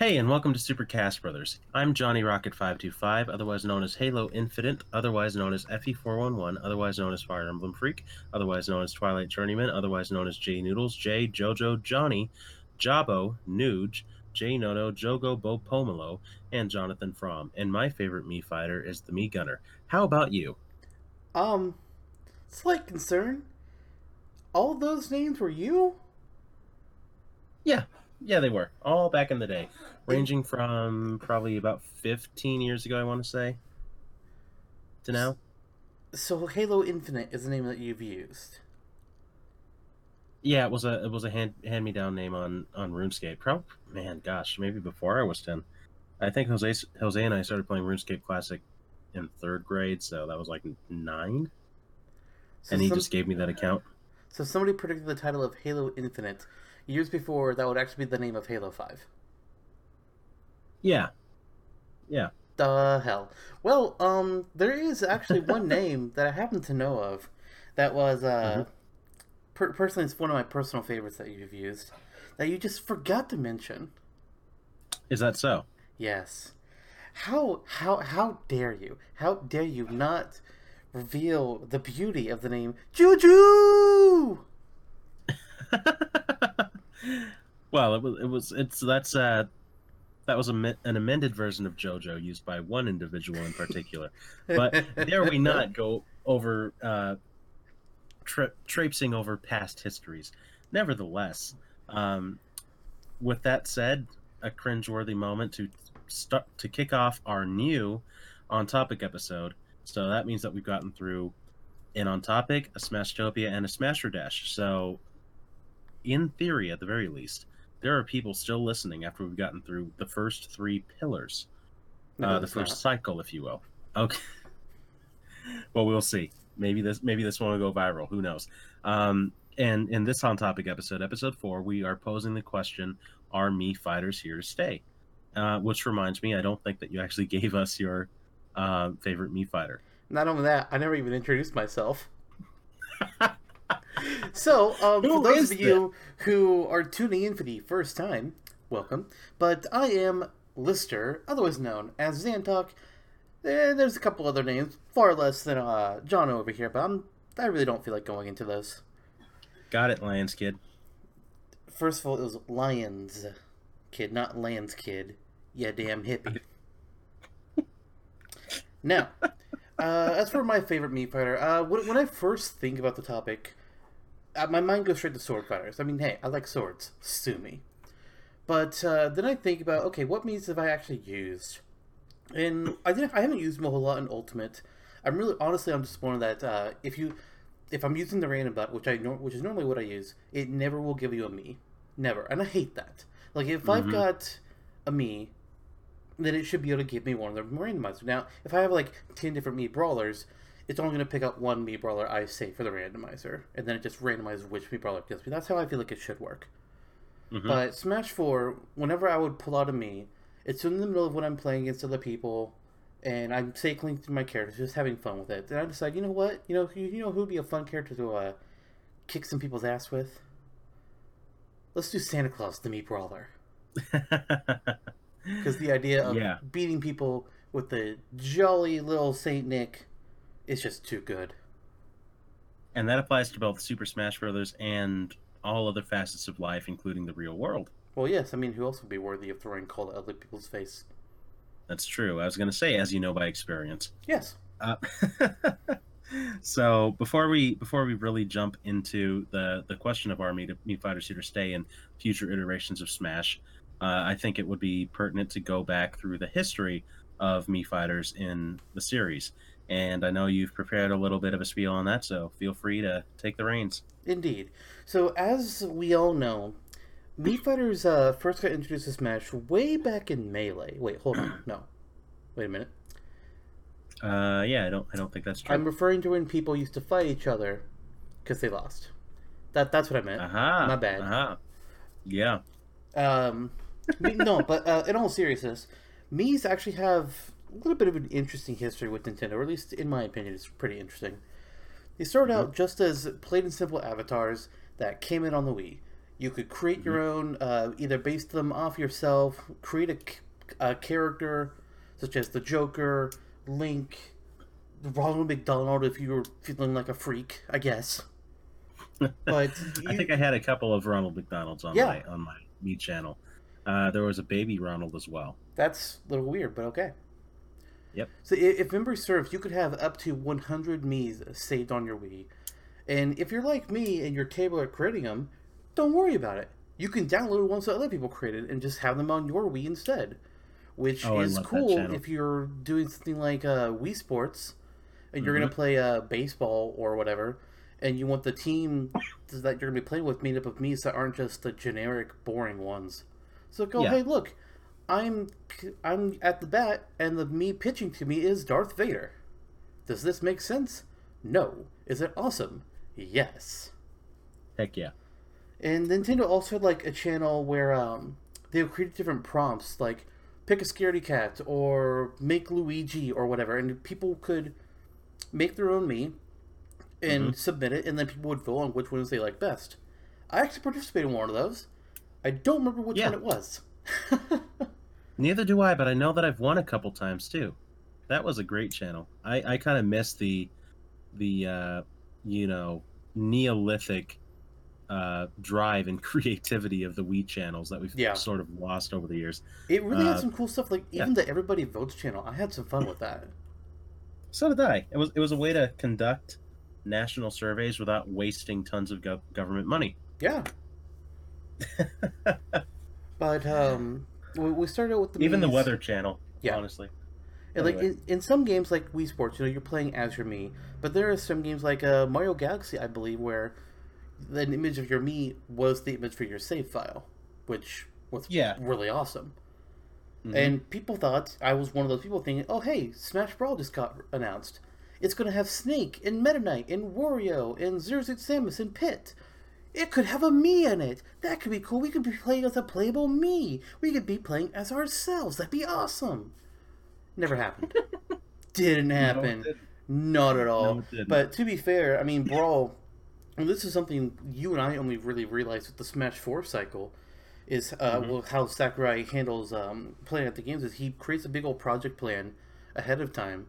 Hey, and welcome to Super Cast Brothers. I'm Johnny Rocket 525, otherwise known as Halo Infinite, otherwise known as FE411, otherwise known as Fire Emblem Freak, otherwise known as Twilight Journeyman, otherwise known as J Noodles, J, Jojo, Johnny, Jabo, Nuge, J Noto, Jogo, Bo Pomelo, and Jonathan Fromm. And my favorite Mii fighter is the Mii Gunner. How about you? Um, slight concern. All those names were you? Yeah, yeah, they were. All back in the day. Ranging from probably about 15 years ago, I want to say, to now. So Halo Infinite is the name that you've used. Yeah, it was a it was a hand hand me down name on on RuneScape. Probably, man, gosh, maybe before I was ten. I think Jose Jose and I started playing RuneScape Classic in third grade, so that was like nine. So and he some- just gave me that account. So somebody predicted the title of Halo Infinite years before that would actually be the name of Halo Five. Yeah, yeah. The hell. Well, um, there is actually one name that I happen to know of that was uh, Mhm. per- personally it's one of my personal favorites that you've used that you just forgot to mention. Is that so? Yes. How how how dare you? How dare you not reveal the beauty of the name Juju? well, it was it was it's that's uh that was a, an amended version of JoJo used by one individual in particular. But dare we not go over uh, tra- traipsing over past histories. Nevertheless, um, with that said, a cringeworthy moment to start to kick off our new on topic episode. So that means that we've gotten through an on topic, a Smashtopia, and a Smasher Dash. So, in theory, at the very least, there are people still listening after we've gotten through the first three pillars No, uh, the first not. cycle, if you will. Okay. well, we'll see. Maybe this maybe this one will go viral. Who knows? Um, and in this on topic episode, episode four, we are posing the question: Are Mii fighters here to stay? Uh, which reminds me, I don't think that you actually gave us your uh, favorite Mii fighter. Not only that, I never even introduced myself. so, um, for those of you who are tuning in for the first time, welcome. But I am Lister, otherwise known as Xantok. Eh, there's a couple other names, far less than uh, John over here, but I'm, I really don't feel like going into those. Got it, Lions Kid. First of all, it was Lions Kid, not Lands Kid. Yeah, damn hippie. now, uh, as for my favorite meat fighter, uh, when, when I first think about the topic, my mind goes straight to sword fighters. I mean, hey, I like swords. Sue me. But uh, then I think about, okay, what means have I actually used? And I didn't. I haven't used them a whole lot in Ultimate. I'm really, honestly, I'm disappointed that uh, if you, if I'm using the random dot, which I nor- which is normally what I use, it never will give you a Mii, never, and I hate that. Like if I've Mhm. got a Mii, then it should be able to give me one of the randomizers. Now, if I have like ten different Mii brawlers, it's only going to pick up one Mii brawler I say for the randomizer, and then it just randomizes which Mii brawler it gives me. That's how I feel like it should work. Mhm. But Smash 4, whenever I would pull out a Mii, it's in the middle of when I'm playing against other people, and I'm cycling through my characters, just having fun with it. And I decide, you know what? You know, you, you know who'd be a fun character to uh, kick some people's ass with? Let's do Santa Claus, the Mii brawler. Because the idea of Yeah. beating people with the jolly little Saint Nick is just too good. and that applies to both Super Smash Brothers and all other facets of life, including the real world. Well, yes, I mean, who else would be worthy of throwing coal at other people's face? That's true. I was going to say, as you know by experience. Yes. Uh, so before we before we really jump into the the question of our meet fighters here to stay in future iterations of Smash, uh, I think it would be pertinent to go back through the history of Mii fighters in the series. And I know you've prepared a little bit of a spiel on that, so feel free to take the reins. Indeed. So, as we all know, Meat Fighters uh, first got introduced to Smash way back in Melee. Wait, hold on. No. Wait a minute. Uh, yeah, I don't I don't think that's true. I'm referring to when people used to fight each other because they lost. That That's what I meant. Aha, My bad. Uh-huh. Yeah. Um, no, but uh, in all seriousness, Mii's actually have little bit of an interesting history with Nintendo, or at least in my opinion, it's pretty interesting. They started out just as plain and simple avatars that came in on the Wii. You could create your own, uh, either base them off yourself, create a character such as the Joker, Link, Ronald McDonald if you were feeling like a freak, I guess. But I think I had a couple of Ronald McDonald's on Yeah. my on my Mii channel. Uh, there was a baby Ronald as well. That's a little weird, but okay. Yep. So if memory serves, you could have up to 100 Mii's saved on your Wii. And if you're like me and you're terrible at creating them, don't worry about it. You can download ones that other people created and just have them on your Wii instead. Which Oh, is cool if you're doing something like uh, Wii Sports and you're Mm-hmm. going to play uh, baseball or whatever, and you want the team that you're going to be playing with made up of Mii's that aren't just the generic, boring ones. So go, Yeah. hey, look, I'm I'm at the bat, and the Mii pitching to me is Darth Vader. Does this make sense? No. Is it awesome? Yes. Heck yeah. And Nintendo also had like a channel where um, they would create different prompts, like pick a scaredy cat or make Luigi or whatever, and people could make their own Mii and submit it, and then people would vote on which ones they like best. I actually participated in one of those. I don't remember which Yeah. one it was. Neither do I, but I know that I've won a couple times too. That was a great channel. I, I kind of miss the the uh, you know Neolithic uh, drive and creativity of the Wii channels that we've Yeah. sort of lost over the years. It really had Uh, some cool stuff. Like yeah. even the Everybody Votes channel, I had some fun with that. So did I. It was it was a way to conduct national surveys without wasting tons of gov- government money. Yeah. but um, we, we started out with the Even the Weather Channel, Yeah. honestly. And like in, in some games like Wii Sports, you know, you're playing as your Mii, but there are some games like uh, Mario Galaxy, I believe, where the image of your Mii was the image for your save file, which was Yeah. really awesome. Mhm. And people thought I was one of those people thinking, "Oh, hey, Smash Brawl just got announced. It's going to have Snake and Meta Knight and Wario and Zero Suit Samus and Pit. It could have a Mii in it. That could be cool. We could be playing as a playable Mii. We could be playing as ourselves. That'd be awesome." Never happened. Didn't No, happen. didn't. Not at all. No, but to be fair, I mean, Brawl, and this is something you and I only really realized with the Smash 4 cycle, is uh, Mm-hmm. well, how Sakurai handles um, playing at the games is he creates a big old project plan ahead of time.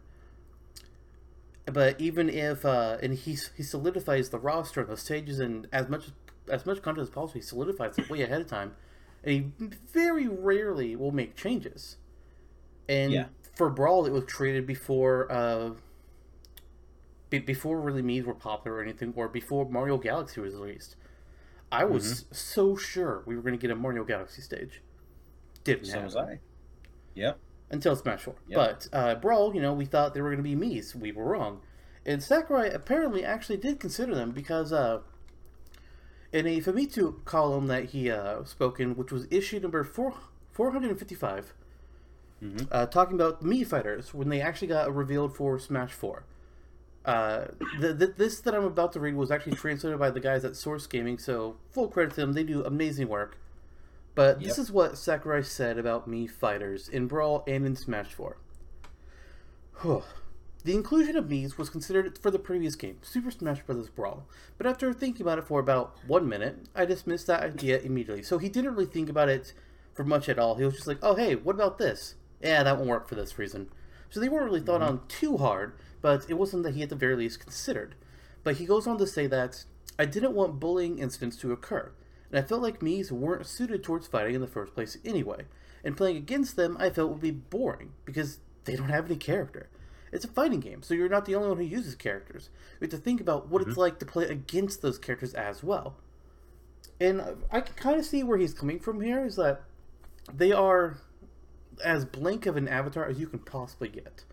But even if uh, and he he solidifies the roster and the stages and as much as much content as possible, he solidifies it way ahead of time, and he very rarely will make changes. And Yeah. for Brawl, it was created before uh, be- before really Mii's were popular or anything, or before Mario Galaxy was released. I was Mm-hmm. so sure we were going to get a Mario Galaxy stage. Didn't So happen was I. Yep. Until Smash 4. Yeah. But uh, Brawl, you know, we thought they were going to be Mii's. We were wrong. And Sakurai apparently actually did consider them because uh, in a Famitsu column that he uh, spoke in, which was issue number four, 455, Mhm. uh, talking about Mii fighters when they actually got revealed for Smash 4. Uh, the, the, this that I'm about to read was actually translated by the guys at Source Gaming, so full credit to them. They do amazing work. But this is what Sakurai said about Mii fighters in Brawl and in Smash 4. the inclusion of Mii's was considered for the previous game, Super Smash Bros. Brawl, but after thinking about it for about one minute, I dismissed that idea immediately. So he didn't really think about it for much at all. He was just like, oh, hey, what about this? Yeah, that won't work for this reason. So they weren't really thought mm-hmm. on too hard, but it wasn't that he at the very least considered. But he goes on to say that I didn't want bullying incidents to occur, and I felt like Mii's weren't suited towards fighting in the first place anyway. And playing against them, I felt would be boring because they don't have any character. It's a fighting game, so you're not the only one who uses characters. You have to think about what it's mm-hmm. like to play against those characters as well. And I can kind of see where he's coming from here is that they are as blank of an avatar as you can possibly get.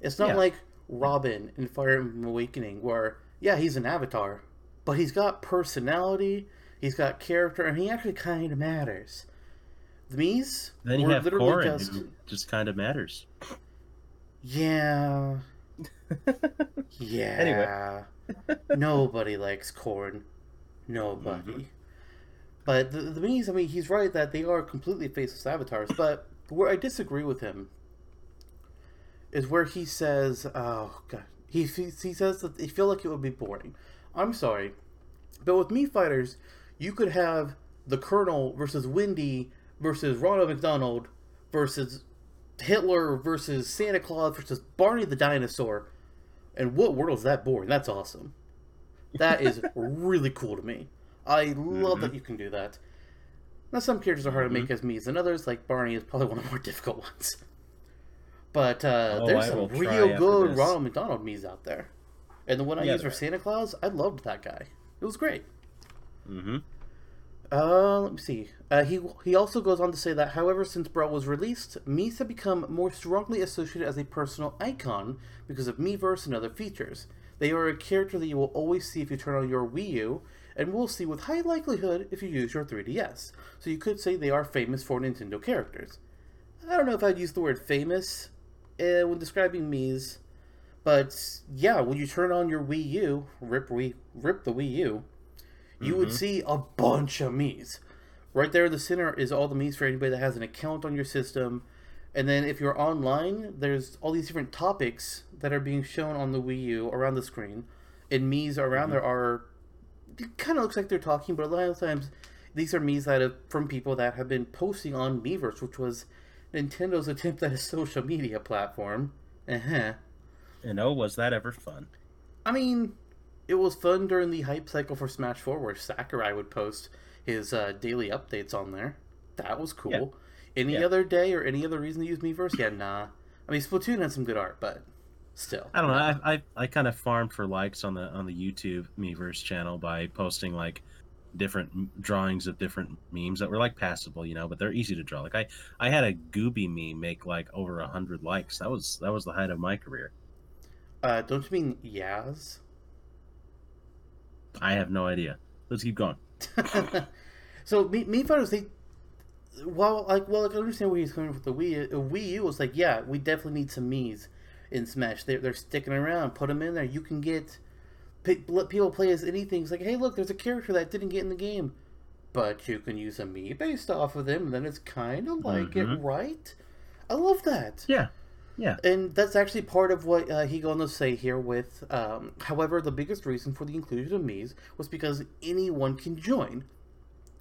It's not Yeah. like Robin in Fire Emblem Awakening, where, yeah, he's an avatar, but he's got personality, he's got character, and he actually kind of matters. The Mii's Then you have literally Corrin, just. just kind of matters. Yeah. Yeah. Anyway, Nobody likes corn. Nobody. Mm-hmm. But the, the Mii's, I mean, he's right that they are completely faceless avatars, but where I disagree with him is where he says, oh, God. He, he, he says that they feel like it would be boring. I'm sorry. But with Mii fighters, you could have the Colonel versus Wendy versus Ronald McDonald versus Hitler versus Santa Claus versus Barney the dinosaur. And what world is that boring? That's awesome. That is really cool to me. I love mm-hmm. that you can do that. Now, some characters are harder mm-hmm. to make as Mii's than others, like Barney is probably one of the more difficult ones. But uh, oh, there's some real good Ronald McDonald Mii's out there. And the one I yeah, used for Santa Claus, I loved that guy. It was great. Mm-hmm. Uh, let me see. Uh, he he also goes on to say that, however, since Brawl was released, Mii's have become more strongly associated as a personal icon because of Miiverse and other features. They are a character that you will always see if you turn on your Wii U, and will see with high likelihood if you use your 3DS. So you could say they are famous for Nintendo characters. I don't know if I'd use the word famous uh, when describing Mii's, but yeah, when you turn on your Wii U, rip Wii, rip the Wii U, you mm-hmm. would see a bunch of Mii's. Right there in the center is all the Mii's for anybody that has an account on your system. And then if you're online, there's all these different topics that are being shown on the Wii U around the screen. And Mii's around mm-hmm. there are it kind of looks like they're talking, but a lot of times these are Mii's that have from people that have been posting on Miiverse, which was Nintendo's attempt at a social media platform. Uh-huh. And oh, was that ever fun? I mean, it was fun during the hype cycle for Smash 4 where Sakurai would post his uh, daily updates on there. That was cool. Yeah. Any yeah. other day or any other reason to use Miiverse? Yeah, nah. I mean, Splatoon had some good art, but still. I don't know. I I, I kind of farmed for likes on the on the YouTube Miiverse channel by posting like different drawings of different memes that were like passable, you know, but they're easy to draw. Like I I had a Gooby meme make like over a hundred likes. That was that was the height of my career. Uh, don't you mean Yaz? I have no idea. Let's keep going. so Mii, Mii fighters they well like well I can understand where he's coming from with the Wii. Wii U was like yeah we definitely need some Mii's in Smash. They're, they're sticking around. Put them in there. You can get let people play as anything. It's like, hey, look, there's a character that didn't get in the game, but you can use a Mii based off of them, and then it's kind of like mm-hmm. it, right? I love that. Yeah. Yeah. And that's actually part of what uh, he going to say here with, um, however, the biggest reason for the inclusion of Mii's was because anyone can join.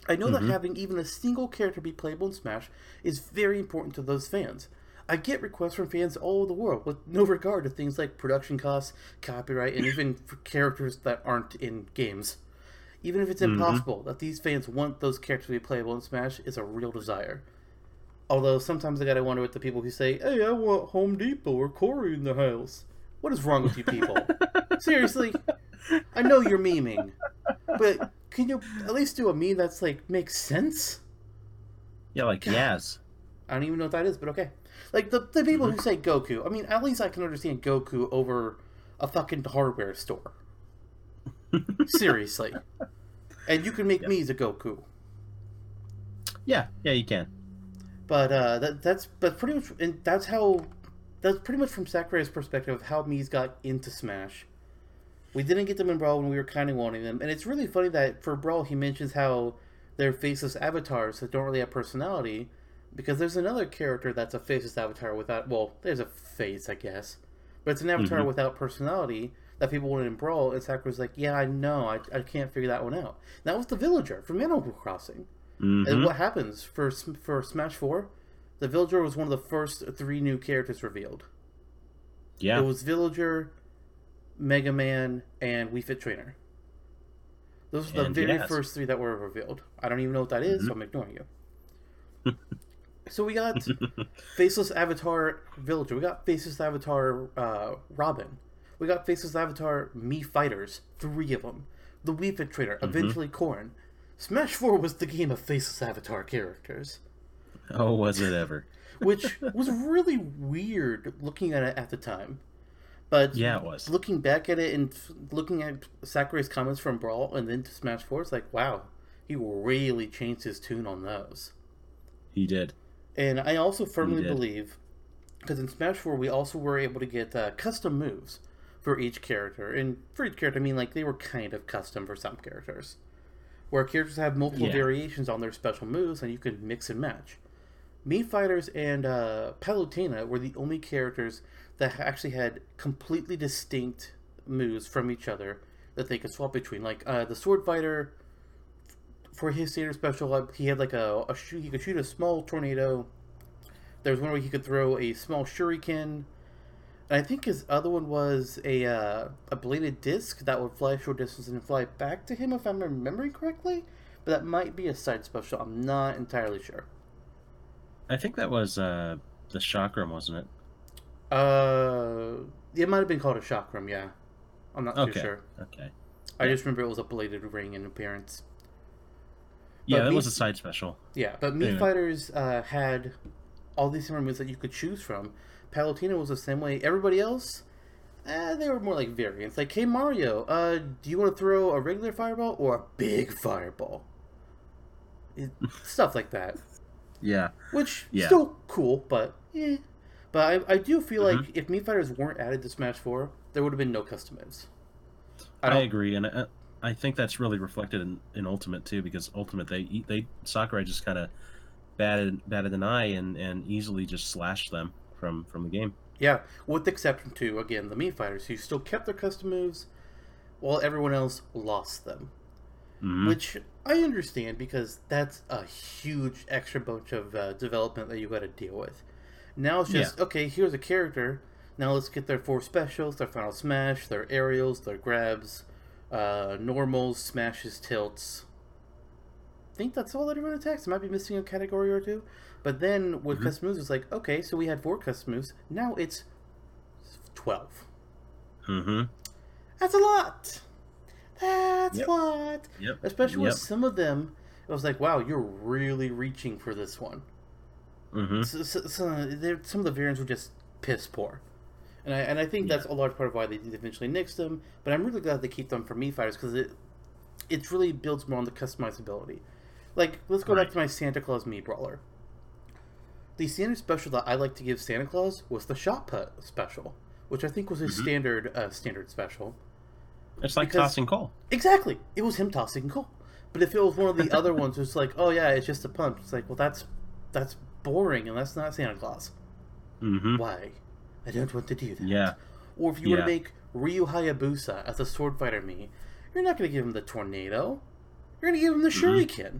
I know mm-hmm. that having even a single character be playable in Smash is very important to those fans. I get requests from fans all over the world with no regard to things like production costs, copyright, and even for characters that aren't in games. Even if it's mm-hmm. impossible, that these fans want those characters to be playable in Smash is a real desire. Although sometimes I gotta wonder with the people who say, "Hey, I want Home Depot or Cory in the house." What is wrong with you people? Seriously, I know you're memeing, but can you at least do a meme that's like makes sense? Yeah, like God. yes. I don't even know what that is, but okay. Like the the people who mm-hmm. say Goku, I mean, at least I can understand Goku over a fucking hardware store. Seriously, and you can make yep. me as a Goku. Yeah, yeah, you can. But uh, that that's but pretty much, and that's how that's pretty much from Sakurai's perspective of how Mii's got into Smash. We didn't get them in Brawl when we were kind of wanting them, and it's really funny that for Brawl he mentions how they're faceless avatars that don't really have personality, because there's another character that's a faceless avatar without well, there's a face, I guess, but it's an avatar mm-hmm. without personality that people wanted in Brawl, and Sakurai's like, yeah, I know, I, I can't figure that one out. And that was the villager from Animal Crossing. Mm-hmm. And what happens for for Smash Four? The villager was one of the first three new characters revealed. Yeah, it was villager, Mega Man, and Wii Fit Trainer. Those are the very yes. first three that were revealed. I don't even know what that is, mm-hmm. so I'm ignoring you. So we got Faceless Avatar Villager. We got Faceless Avatar uh, Robin. We got Faceless Avatar Mii Fighters. Three of them. The Wii Fit Trainer. Mm-hmm. Eventually Corrin. Smash 4 was the game of Faceless Avatar characters. Oh, was it ever? Which was really weird looking at it at the time. But yeah, it was. Looking back at it and looking at Sakurai's comments from Brawl and then to Smash 4, it's like, wow, he really changed his tune on those. He did. And I also firmly believe, because in Smash 4, we also were able to get uh, custom moves for each character. And for each character, I mean, like, they were kind of custom for some characters. Where characters have multiple yeah. variations on their special moves, and you can mix and match. Mii Fighters and uh, Palutena were the only characters that actually had completely distinct moves from each other that they could swap between. Like uh, the Sword Fighter for his standard special, uh, he had like a, a shoot, he could shoot a small tornado. There was one where he could throw a small shuriken. I think his other one was a uh, a bladed disc that would fly short distance and fly back to him, if I'm remembering correctly. But that might be a side special. I'm not entirely sure. I think that was uh, the chakram, wasn't it? Uh, it might have been called a chakram. Yeah, I'm not Okay. too sure. Okay. I just remember it was a bladed ring in appearance. Yeah, But that me- was a side special. Yeah, but Meat Anyway. Fighters uh, had all these different moves that you could choose from. Palutena was the same way. Everybody else, eh, they were more like variants. Like, hey Mario, uh, do you want to throw a regular fireball or a big fireball? It- Stuff like that, Yeah. which Yeah. still cool, but yeah. But I, I do feel Mhm. like if Meat Fighters weren't added to Smash Four, there would have been no custom moves. I, don't- agree, and I, I think that's really reflected in, in Ultimate too, because Ultimate they they Sakurai just kind of batted batted an eye and, and easily just slashed them from from the game. Yeah, with the exception to again the Meat Fighters, who still kept their custom moves, while everyone else lost them. Mhm. Which I understand because that's a huge extra bunch of uh, development that you got to deal with. Now it's just okay. Here's a character. Now let's get their four specials, their final smash, their aerials, their grabs, uh, normals, smashes, tilts. I think that's all that everyone attacks. I Might be missing a category or two. But then with Mhm. custom moves, it's like okay, so we had four custom moves. Now it's twelve. Mhm. That's a lot. That's Yep. a lot. Yep. Especially Yep. with some of them, it was like, wow, you're really reaching for this one. Mhm. So, so, so there- some of the variants were just piss poor. And I, and I think Yeah. that's a large part of why they eventually nixed them. But I'm really glad they keep them for Mii fighters because it it really builds more on the customizability. Like, let's go back to my Santa Claus Mii Brawler. The standard special that I like to give Santa Claus was the shot put special, which I think was his Mhm. standard uh, standard special. It's like because- tossing coal. Exactly. It was him tossing coal. But if it was one of the other ones, it's like, oh yeah, it's just a punch. It's like, well, that's that's boring, and that's not Santa Claus. hmm Why? I don't want to do that. Yeah. Or if you were to make Ryu Hayabusa as a sword fighter Mii, you're not going to give him the tornado. You're going to give him the Mhm. shuriken.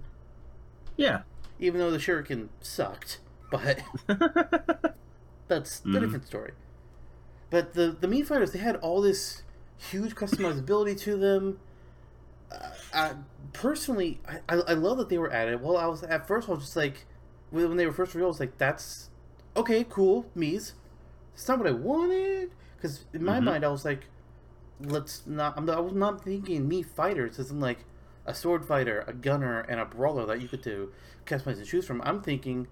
Yeah. Even though the shuriken sucked, but that's the Mhm. different story. But the the meat fighters, they had all this huge customizability to them. Uh, I, personally, I, I love that they were added. Well, I was at first I was just like, when they were first revealed, I was like, that's okay, cool, Mii's. It's not what I wanted because in my Mhm. mind I was like, let's not. I'm I was not thinking Mii fighters as in like a sword fighter, a gunner, and a brawler that you could do customize and choose from. I'm thinking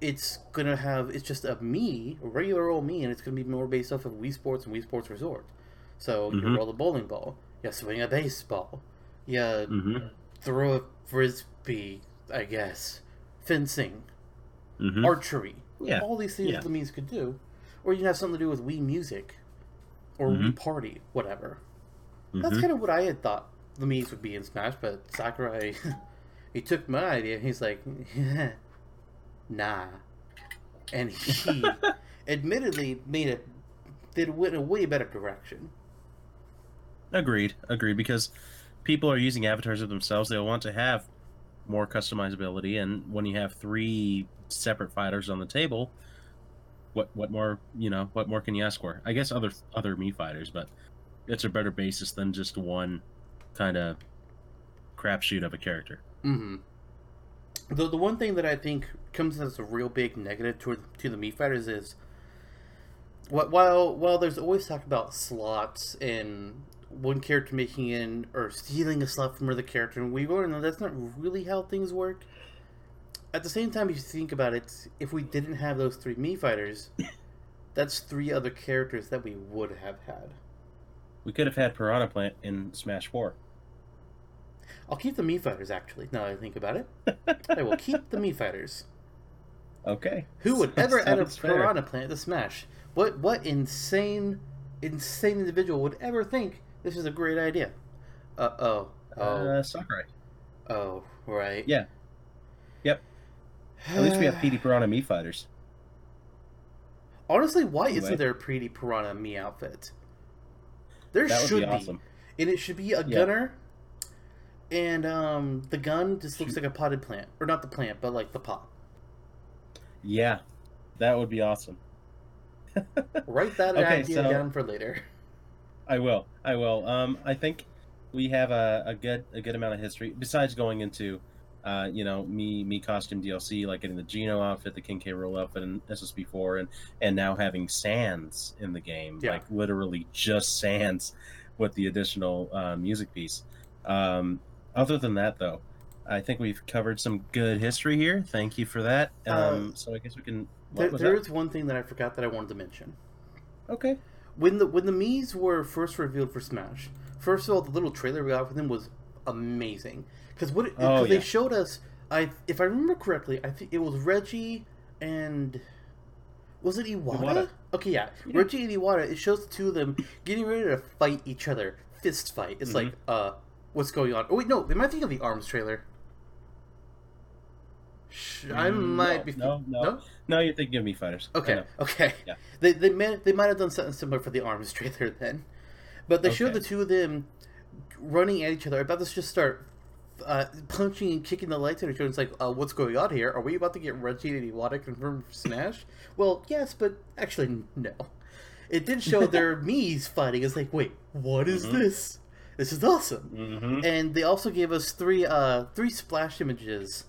it's gonna have it's just a Mii, a regular old Mii, and it's gonna be more based off of Wii Sports and Wii Sports Resort. So you Mhm. roll a bowling ball, you swing a baseball, you hmm throw a frisbee, I guess, fencing, hmm archery, Yeah. all these things Yeah. the Mii's could do, or you can have something to do with Wii Music, or Mhm. Wii Party, whatever. That's hmm kind of what I had thought the Mii's would be in Smash, but Sakurai, he took my idea. And he's like, nah. And he admittedly made it, did went a way better direction. Agreed. Agreed. Because people are using avatars of themselves. They'll want to have more customizability, and when you have three separate fighters on the table, what what more you know? What more can you ask for? I guess other other Mii fighters, but it's a better basis than just one kind of crapshoot of a character. Mm-hmm. The, the one thing that I think comes as a real big negative to, to the Mii Fighters is what while while there's always talk about slots and one character making in or stealing a slot from another character, and we already know that's not really how things work. At the same time, if you think about it, if we didn't have those three Mii Fighters, that's three other characters that we would have had. We could have had Piranha Plant in Smash Four. I'll keep the Mii Fighters actually. Now that I think about it, I will keep the Mii Fighters. Okay. Who would ever add a piranha plant to Smash? What what insane, insane individual would ever think this is a great idea? Uh oh. Oh. Uh, Sakurai. oh. Right. Yeah. Yep. At least we have Petey Piranha Mii fighters. Honestly, why Anyway. isn't there a Petey Piranha Mii outfit? There That would should be be, awesome. and it should be a Yeah. gunner, and um, the gun just looks Shoot. like a potted plant, or not the plant, but like the pot. Yeah, that would be awesome. Write that Okay, idea so- down for later. I will. I will. Um, I think we have a, a good a good amount of history besides going into, uh, you know, Mii Mii costume DLC like getting the Geno outfit, the King K. Rool outfit, and SSB4, and and now having Sans in the game, Yeah. like literally just Sans with the additional uh, music piece. Um, other than that, though, I think we've covered some good history here. Thank you for that. Um, Uh, so I guess we can. There, was there one thing that I forgot that I wanted to mention. Okay. When the when the Mii's were first revealed for Smash, first of all, the little trailer we got for them was amazing. Because what Oh, 'cause they showed us, I if I remember correctly, I think it was Reggie and was it Iwata? Iwata. Okay, yeah, Yeah. Reggie and Iwata. It shows the two of them getting ready to fight each other, fist fight. It's Mhm. like, uh, what's going on? Oh wait, no, am I thinking of the Arms trailer? I Mm, might no, be. no, no. No, you're thinking of Mii fighters. Okay, okay. Yeah. They they might they might have done something similar for the arms trailer then, but they showed Okay. the two of them running at each other, about to just start uh, punching and kicking the lights at each other. It's like, uh, what's going on here? Are we about to get Reggie and Iwata confirmed for Smash? well, yes, but actually no. It did show their Mii's fighting. It's like, wait, what is Mhm. this? This is awesome. Mm-hmm. And they also gave us three uh three splash images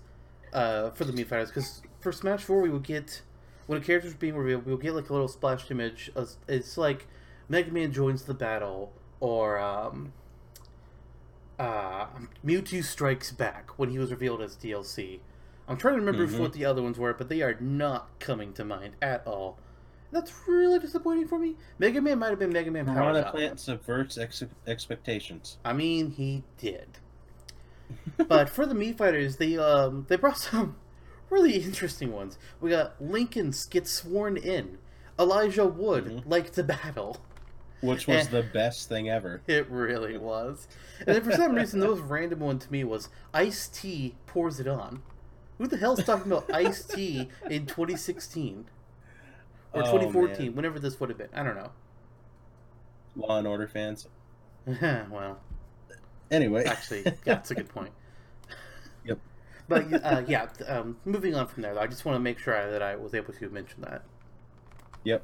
uh for the Mii fighters because for Smash Four we would get when a character's being revealed we would get like a little splash image. Of, it's like Mega Man joins the battle or um uh Mewtwo strikes back when he was revealed as DLC. I'm trying to remember Mhm. what the other ones were, but they are not coming to mind at all. That's really disappointing for me. Mega Man might have been Mega Man Power Piranha. Plant subverts ex- expectations. I mean, he did. but for the Mii fighters, they um they brought some really interesting ones. We got Lincoln's get sworn in. Elijah Wood Mhm. like to battle. Which was Eh. the best thing ever. It really was. And then for some reason, the most random one to me was Ice T pours it on. Who the hell's talking about Ice T in 2016 or Oh, 2014, man. whenever this would have been? I don't know. Law and Order fans. well, Anyway. Actually, yeah, that's a good point. Yep. But uh, yeah, um, moving on from there, I just want to make sure I, that I was able to mention that. Yep.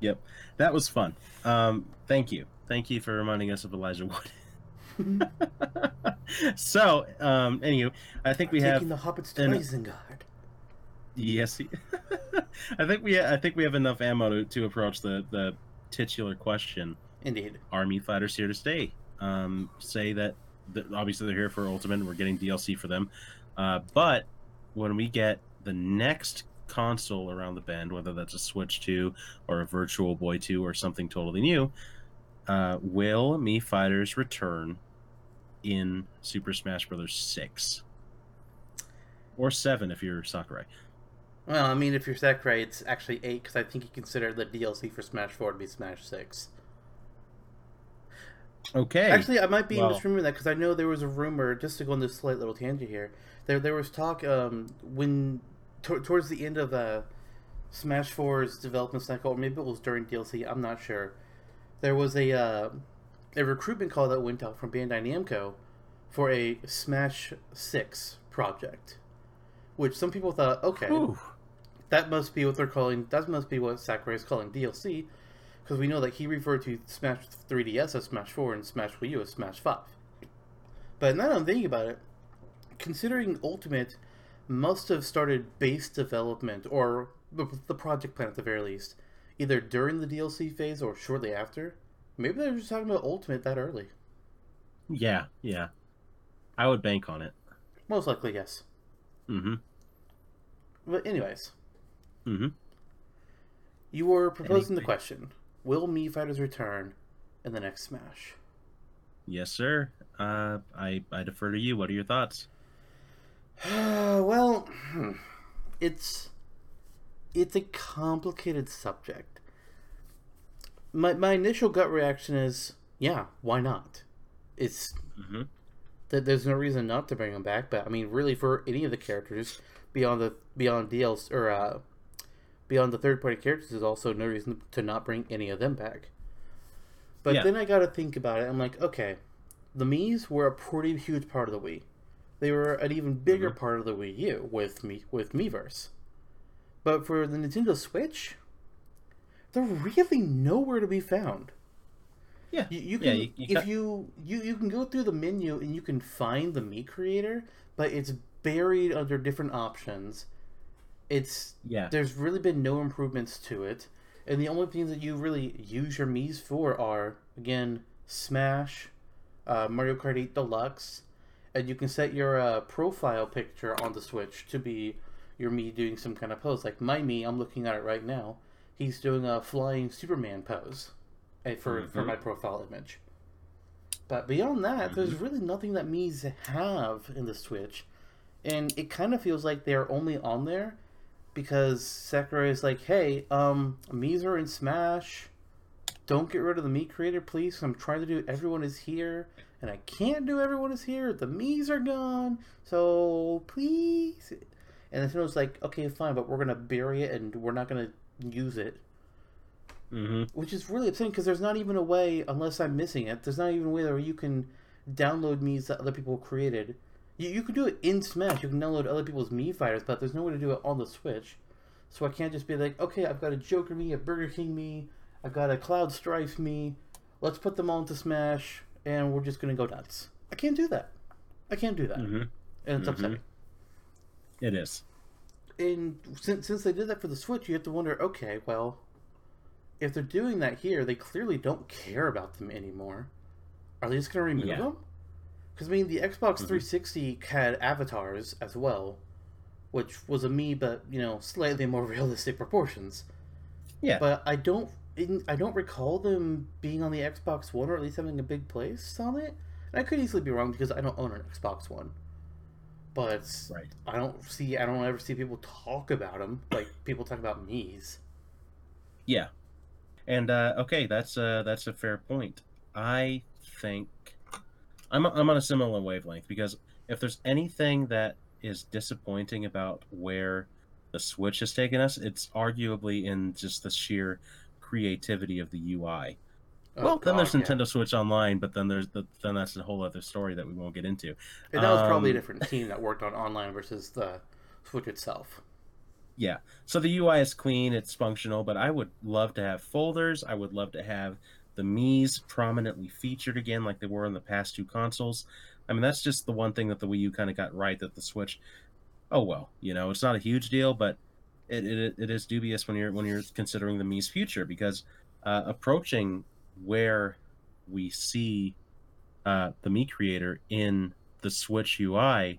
Yep. That was fun. Um, thank you. Thank you for reminding us of Elijah Wood. so, um, anywho, I think we have taking the hobbits to an- Isengard. Yes, I think we I think we have enough ammo to, to approach the the titular question. Indeed. Army fighters here to stay. Um, say that, that obviously they're here for Ultimate. and We're getting DLC for them, uh, but when we get the next console around the bend, whether that's a Switch 2 or a Virtual Boy 2 or something totally new, uh, will Mii Fighters return in Super Smash Bros. 6 or 7 if you're Sakurai? Well, I mean, if you're Sakurai, it's actually eight because I think you consider the DLC for Smash Four to be Smash Six. Okay. Actually, I might be well- misremembering that because I know there was a rumor. Just to go on this slight little tangent here, there there was talk um, when t- towards the end of uh, Smash 4's development cycle, or maybe it was during DLC. I'm not sure. There was a uh, a recruitment call that went out from Bandai Namco for a Smash Six project, which some people thought, okay. That must be what they're calling. That must be what Sakurai is calling DLC, because we know that he referred to Smash 3DS as Smash 4 and Smash Wii U as Smash 5. But now that I'm thinking about it, considering Ultimate must have started base development or the, project plan at the very least, either during the DLC phase or shortly after. Maybe they're just talking about Ultimate that early. Yeah, yeah. I would bank on it. Most likely, yes. Mm-hmm. But anyways, Mm-hmm. you were proposing the question: Will Mii Fighters return in the next Smash? Yes, sir. Uh, I I defer to you. What are your thoughts? well, hmm, it's it's a complicated subject. My my initial gut reaction is, yeah, why not? It's Mm-hmm. that there's no reason not to bring them back. But I mean, really, for any of the characters beyond the beyond DLC or uh, beyond the third party characters, is also no reason to not bring any of them back. But Yeah. then I got to think about it. I'm like, okay, the Mii's were a pretty huge part of the Wii. They were an even bigger Mhm. part of the Wii U with me with Miiverse. But for the Nintendo Switch, they're really nowhere to be found. Yeah. You, you Yeah, can you- you if got- you, you you can go through the menu and you can find the Mii creator, but it's buried under different options. It's Yeah. there's really been no improvements to it, and the only things that you really use your Mii's for are again Smash, uh, Mario Kart 8 Deluxe, and you can set your uh, profile picture on the Switch to be your Mii doing some kind of pose. Like my Mii, I'm looking at it right now. He's doing a flying Superman pose eh, for for Mhm. my profile image. But beyond that, there's Mm-hmm. really nothing that Mii's have in the Switch, and it kind of feels like they're only on there because Sakurai is like, "Hey, um, are in Smash. Don't get rid of the Mii creator, please. I'm trying to do everyone is here, and I can't do everyone is here. The Mii's are gone, so please." And Nintendo's like, "Okay, fine, but we're gonna bury it, and we're not gonna use it." hmm Which is really upsetting because there's not even a way, unless I'm missing it, there's not even a way where you can download Mii's that other people created. You, you can do it in Smash, you can download other people's Mii fighters, but there's no way to do it on the Switch. So I can't just be like, okay, I've got a Joker Mii, a Burger King Mii, I've got a Cloud Strife Mii, let's put them all into Smash, and we're just gonna go nuts. I can't do that. I can't do that. hmm And it's Mhm. upsetting. It is. and since since they did that for the Switch, you have to wonder, okay, well, if they're doing that here, they clearly don't care about them anymore. Are they just going to remove Yeah. them? Because I mean, the Xbox Mhm. 360 had avatars as well, which was a Mii, but you know, slightly more realistic proportions. Yeah. But I don't, I don't recall them being on the Xbox One, or at least having a big place on it. And I could easily be wrong because I don't own an Xbox One. But Right. I don't see. I don't ever see people talk about them like people talk about Mii's. Yeah. And uh, okay, that's uh, that's a fair point. I think I'm I'm on a similar wavelength because if there's anything that is disappointing about where the Switch has taken us, it's arguably in just the sheer creativity of the UI. Oh, well, then there's God, yeah. Nintendo Switch Online, but then there's the then that's a whole other story that we won't get into. And that was probably a um, different team that worked on online versus the Switch itself. Yeah. So the UI is clean, it's functional, but I would love to have folders. I would love to have the Mii's prominently featured again, like they were in the past two consoles. I mean, that's just the one thing that the Wii U kind of got right that the Switch. Oh well, you know, it's not a huge deal, but it, it, it is dubious when you're when you're considering the Mii's future because uh, approaching where we see uh, the Mii creator in the Switch UI,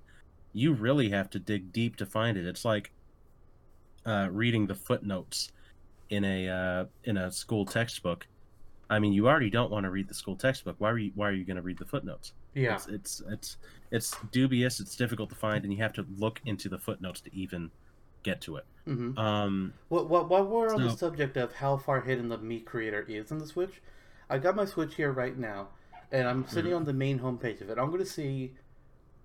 you really have to dig deep to find it. It's like uh, reading the footnotes in a uh, in a school textbook. I mean, you already don't want to read the school textbook. Why are you Why are you going to read the footnotes? Yeah. It's, it's it's it's dubious. It's difficult to find, and you have to look into the footnotes to even get to it. hmm Um, What, what, while we're on the subject of how far hidden the Mii creator is in the Switch, I got my Switch here right now, and I'm sitting Mhm. on the main homepage of it. I'm going to see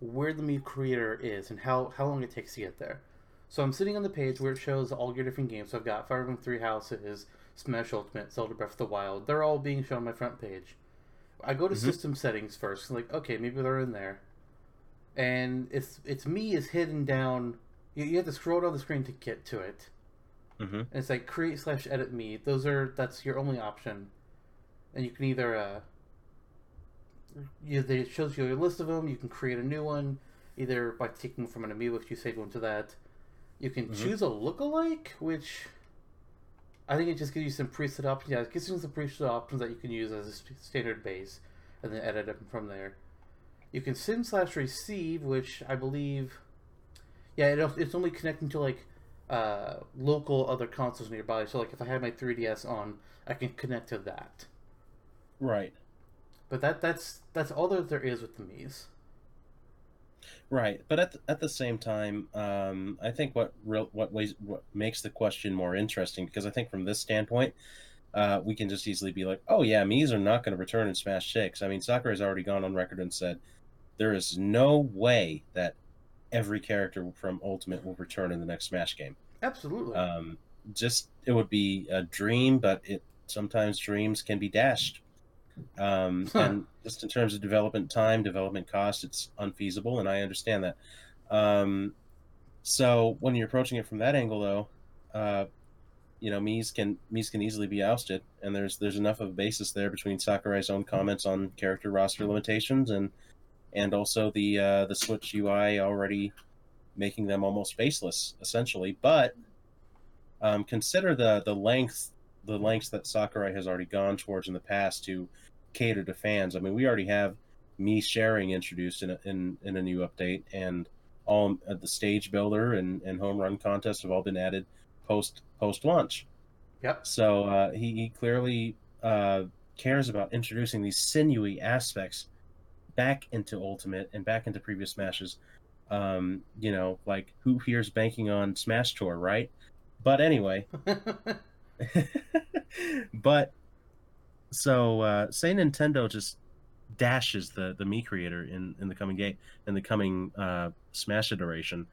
where the Mii creator is and how, how long it takes to get there. So I'm sitting on the page where it shows all your different games. So I've got Fire Emblem Three Houses, Smash Ultimate, Zelda Breath of the Wild. They're all being shown on my front page. I go to Mhm. system settings first. Like, okay, maybe they're in there. And it's it's Mii is hidden down. You, you have to scroll down the screen to get to it mhm. and it's like create slash edit Mii. Those are that's your only option, and you can either uh, you, it shows you a list of them. You can create a new one, either by taking from an amiibo if you save one to that. You can Mhm. choose a lookalike, which I think it just gives you some preset options. Yeah, it gives you some preset options that you can use as a st- standard base, and then edit them from there. You can send slash receive, which I believe, yeah, it, it's only connecting to like uh, local other consoles nearby. So like if I have my 3DS on, I can connect to that. Right. But that that's that's all that there is with the Mii's. Right, but at the, at the same time, um, I think what real what ways what makes the question more interesting because I think from this standpoint, uh, we can just easily be like, oh yeah, Mii's are not going to return in Smash Six. I mean, Sakurai's already gone on record and said there is no way that every character from Ultimate will return in the next Smash game. Absolutely. Um, just it would be a dream, but it sometimes dreams can be dashed. Um, and just in terms of development time, development cost, it's unfeasible, and I understand that. Um, so when you're approaching it from that angle, though, uh, you know, Mii's can Mii's can easily be ousted, and there's there's enough of a basis there between Sakurai's own comments on character roster limitations and and also the uh, the Switch UI already making them almost faceless, essentially. But um, consider the the length the lengths that Sakurai has already gone towards in the past to cater to fans. I mean, we already have Mii sharing introduced in a, in in a new update, and all uh, the stage builder and, and home run contest have all been added post post launch. Yep. So uh, he, he clearly uh, cares about introducing these sinewy aspects back into Ultimate and back into previous Smashes. Um, you know, like who here's banking on Smash Tour, right? But anyway, but so uh, say Nintendo just dashes the the Mii creator in in the coming game in the coming uh, Smash iteration.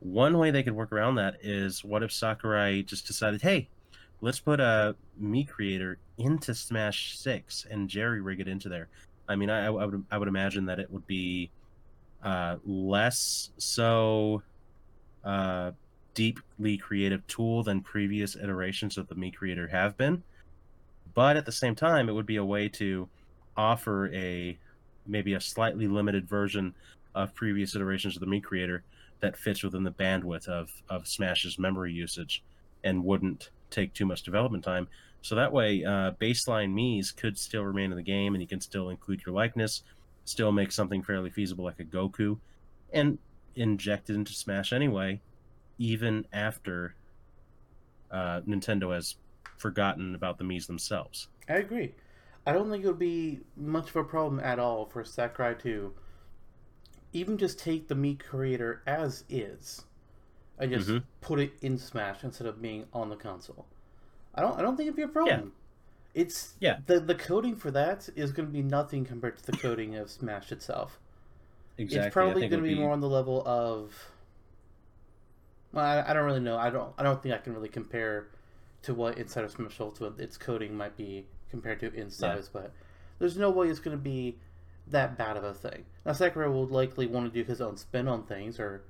One way they could work around that is what if Sakurai just decided, hey, let's put a Mii creator into Smash Six and jerry rig it into there. I mean, I, I would I would imagine that it would be uh, less so uh, deeply creative tool than previous iterations of the Mii creator have been, but at the same time, it would be a way to offer a maybe a slightly limited version of previous iterations of the Mii creator that fits within the bandwidth of of Smash's memory usage and wouldn't take too much development time. So that way, uh, baseline Mii's could still remain in the game, and you can still include your likeness, still make something fairly feasible like a Goku, and inject it into Smash anyway, even after uh, Nintendo has forgotten about the Mii's themselves. I agree. I don't think it would be much of a problem at all for Sakurai to even just take the Mii creator as is and just mm-hmm. put it in Smash instead of being on the console. I don't I don't think it'd be a problem. Yeah. It's yeah. The the coding for that is going to be nothing compared to the coding of Smash itself. Exactly. It's probably going to be, be more on the level of. Well, I, I don't really know. I don't. I don't think I can really compare to what inside of Smash Ultimate its coding might be compared to insides, yeah. but there's no way it's going to be that bad of a thing. Now, Sakurai will likely want to do his own spin on things, or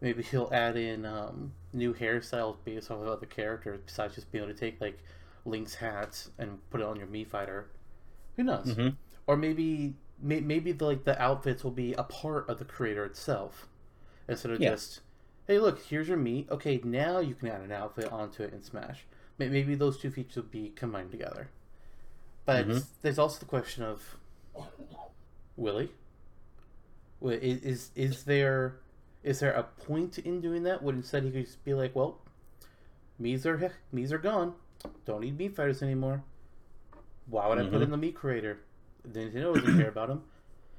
maybe he'll add in um, new hairstyles based off of other characters besides just being able to take like Link's hat and put it on your Mii fighter. Who knows? Mm-hmm. Or maybe may, maybe the, like the outfits will be a part of the creator itself instead of yeah. just hey look here's your Mii okay now you can add an outfit onto it in Smash. Maybe those two features would be combined together. But mm-hmm. there's also the question of Willie. Is, is is there is there a point in doing that? Would instead he could just be like, well, Mii's are Mii's are gone. Don't need Mii fighters anymore. Why would mm-hmm. I put mm-hmm. in the Mii creator? Nintendo doesn't care about him.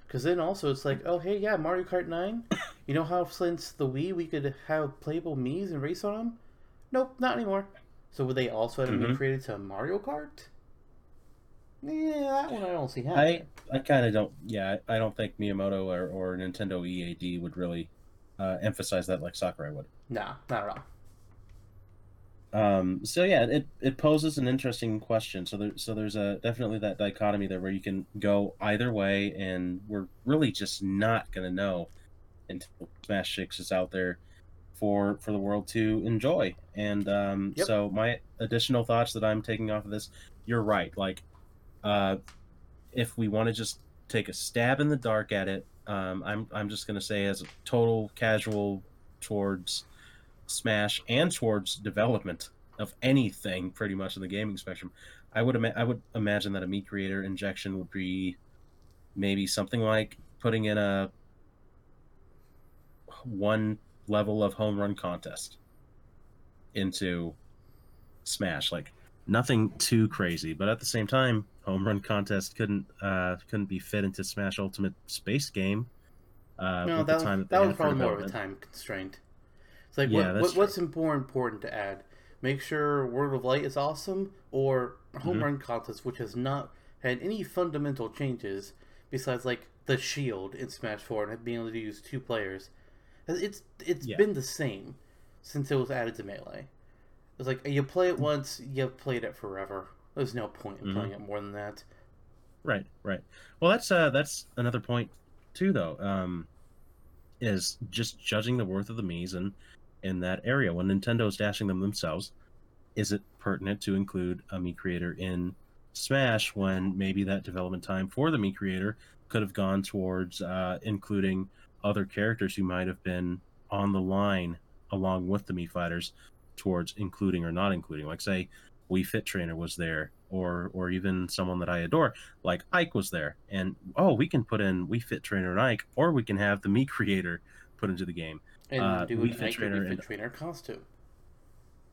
Because then also it's like, oh hey yeah, Mario Kart Nine. You know how since the Wii we could have playable Mii's and race on them? Nope, not anymore. So would they also have mm-hmm. Mii created to Mario Kart? Yeah, that one I don't see happening. I, I kind of don't. Yeah, I don't think Miyamoto or, or Nintendo EAD would really uh, emphasize that like Sakurai would. No, not at all. Um, so yeah, it, it poses an interesting question. So there, so there's a definitely that dichotomy there where you can go either way, and we're really just not gonna know until Smash Six is out there for for the world to enjoy. And um, yep. so my additional thoughts that I'm taking off of this, you're right. Like uh, if we want to just take a stab in the dark at it, um, I'm I'm just gonna say as a total casual towards Smash and towards development of anything, pretty much in the gaming spectrum, I would ima- I would imagine that a Mii creator injection would be maybe something like putting in a one level of home run contest into Smash, like nothing too crazy, but at the same time, home run contest couldn't uh, couldn't be fit into Smash Ultimate Space game. Uh, no, that, was, that, that was probably more of a time constraint. It's like yeah, what, what what's more important to add? Make sure World of Light is awesome, or home mm-hmm. run contest, which has not had any fundamental changes besides like the shield in Smash Four and being able to use two players. It's it's yeah. been the same since it was added to Melee. It's like you play it once, you've played it forever. There's no point in mm-hmm. playing it more than that. Right, right. Well, that's uh, that's another point too, though. Um, is just judging the worth of the Mii's and in that area when Nintendo's dashing them themselves. Is it pertinent to include a Mii creator in Smash when maybe that development time for the Mii creator could have gone towards uh, including other characters who might have been on the line along with the Mii fighters towards including or not including. Like say Wii Fit Trainer was there, or or even someone that I adore, like Ike was there, and oh, we can put in Wii Fit Trainer and Ike, or we can have the Mii creator put into the game. And Uh, do an Fit Ike Trainer Wii Fit and- Trainer costume.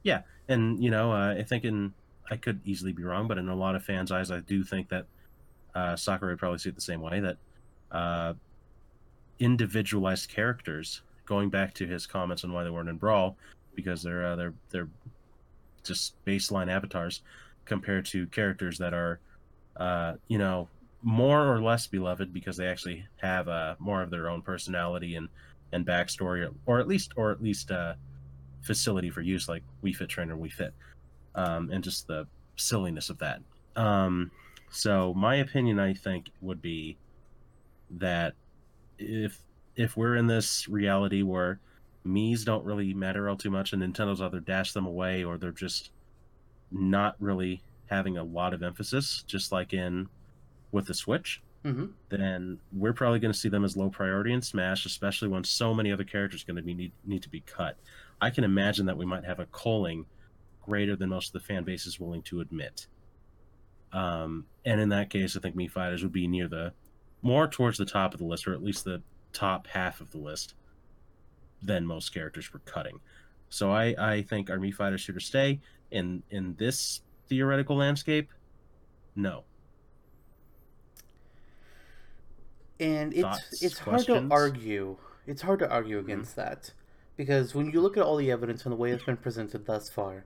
Yeah, and you know, uh, I think in I could easily be wrong, but in a lot of fans' eyes, I do think that uh, Sakurai would probably see it the same way that uh, individualized characters, going back to his comments on why they weren't in Brawl, because they're uh, they're they're just baseline avatars compared to characters that are, uh, you know, more or less beloved because they actually have uh, more of their own personality and and backstory, or, or at least or at least uh, facility for use, like Wii Fit Trainer, Wii Fit, um, and just the silliness of that. Um, so my opinion, I think, would be that if if we're in this reality where Mii's don't really matter all too much, and Nintendo's either dash them away or they're just not really having a lot of emphasis, just like in with the Switch, hmm then we're probably going to see them as low priority in Smash, especially when so many other characters are going to be need, need to be cut. I can imagine that we might have a culling greater than most of the fan base is willing to admit. Um, and in that case, I think Mii Fighters would be near the more towards the top of the list, or at least the top half of the list than most characters were cutting. So I, I think Mii Fighters should stay in in this theoretical landscape. No, And it's Thoughts, it's hard to argue. It's hard to argue Mm-hmm. against that because when you look at all the evidence and the way it's been presented thus far,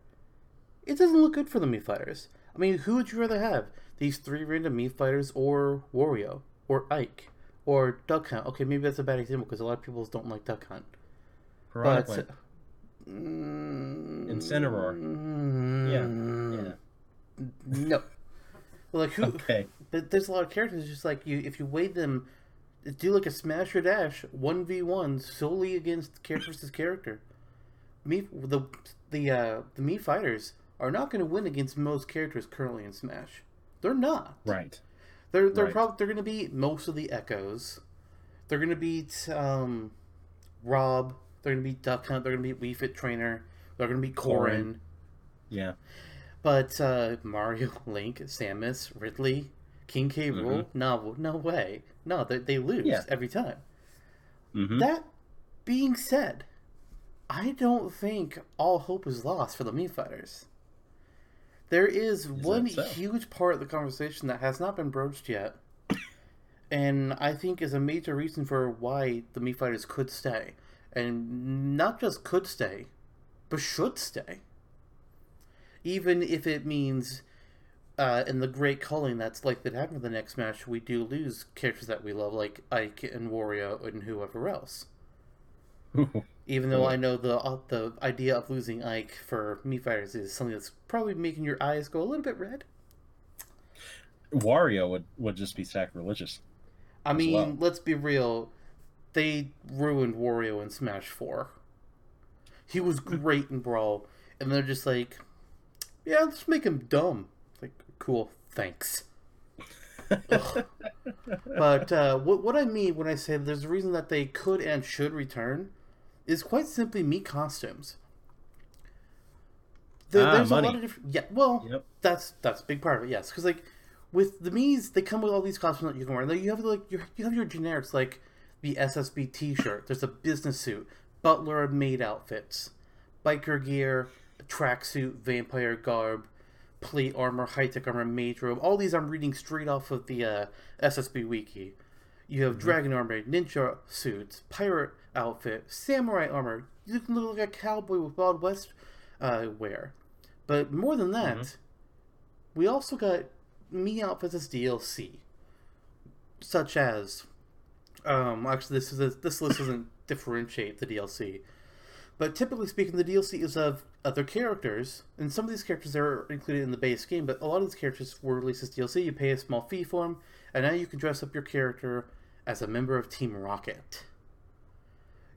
it doesn't look good for the Mii fighters. I mean, who would you rather have? These three random Mii fighters, or Wario, or Ike, or Duck Hunt? Okay, maybe that's a bad example because a lot of people don't like Duck Hunt. But mm, Incineroar. Yeah, yeah. No. Like who? Okay. But there's a lot of characters. Just like you, if you weigh them, do like a smash or dash one v one solely against character versus character. Me, the the uh, the Mii fighters are not going to win against most characters currently in Smash. They're not. Right. They're they're Right. probably they're going to beat most of the Echoes. They're going to beat um, Rob. They're going to beat Duck Hunt. They're going to beat Wii Fit Trainer. They're going to be. Corrin. Yeah. But uh, Mario, Link, Samus, Ridley, King K. Rool, no, no way. No, they, they lose Mm-hmm. Yeah. every time. hmm That being said, I don't think all hope is lost for the Mii Fighters. There is, one so? huge part of the conversation that has not been broached yet, and I think is a major reason for why the Mii Fighters could stay. And not just could stay, but should stay. Even if it means uh, in the great culling that's likely to happen in the next match, we do lose characters that we love, like Ike and Wario and whoever else. Even though Yeah. I know the uh, the idea of losing Ike for Mii Fighters is something that's probably making your eyes go a little bit red. Wario would, would just be sacrilegious. I mean, well. let's be real. They ruined Wario in Smash 4. He was great in Brawl, and they're just like, yeah, let's make him dumb. Like, cool, thanks. But uh, what, what I mean when I say there's a reason that they could and should return is quite simply Mii costumes. There, Ah, there's a lot of different. Yeah, well, Yep. that's that's a big part of it. Yes, because like with the Mii's, they come with all these costumes that you can wear. Like you have like you you have your generics like the SSB T-shirt. There's a business suit, butler maid outfits, biker gear, tracksuit, vampire garb, plate armor, high tech armor, mage robe. All these I'm reading straight off of the uh, SSB wiki. You have dragon armor, ninja suits, pirate outfit, samurai armor. You can look like a cowboy with Wild West uh, wear. But more than that, we also got Mii outfits as DLC, such as, um, actually this is a, this list doesn't differentiate the DLC, but typically speaking, the DLC is of other characters, and some of these characters are included in the base game, but a lot of these characters were released as DLC. You pay a small fee for them, and now you can dress up your character as a member of Team Rocket.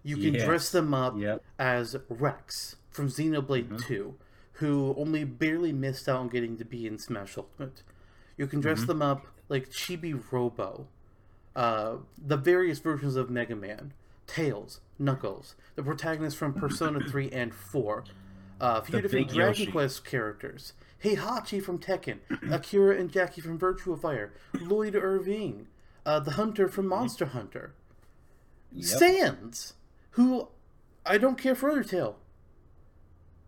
You can Yes. dress them up Yep. as Rex from Xenoblade Mhm. 2, who only barely missed out on getting to be in Smash Ultimate. You can dress Mhm. them up like Chibi Robo, uh, the various versions of Mega Man, Tails, Knuckles, the protagonist from Persona 3 and 4, uh, a few The different Dragon Yoshi. Quest characters, Heihachi from Tekken, Akira and Jackie from Virtua Fighter, Lloyd Irving, uh, the Hunter from Monster Hunter, Yep. Sans, who I don't care for Undertale.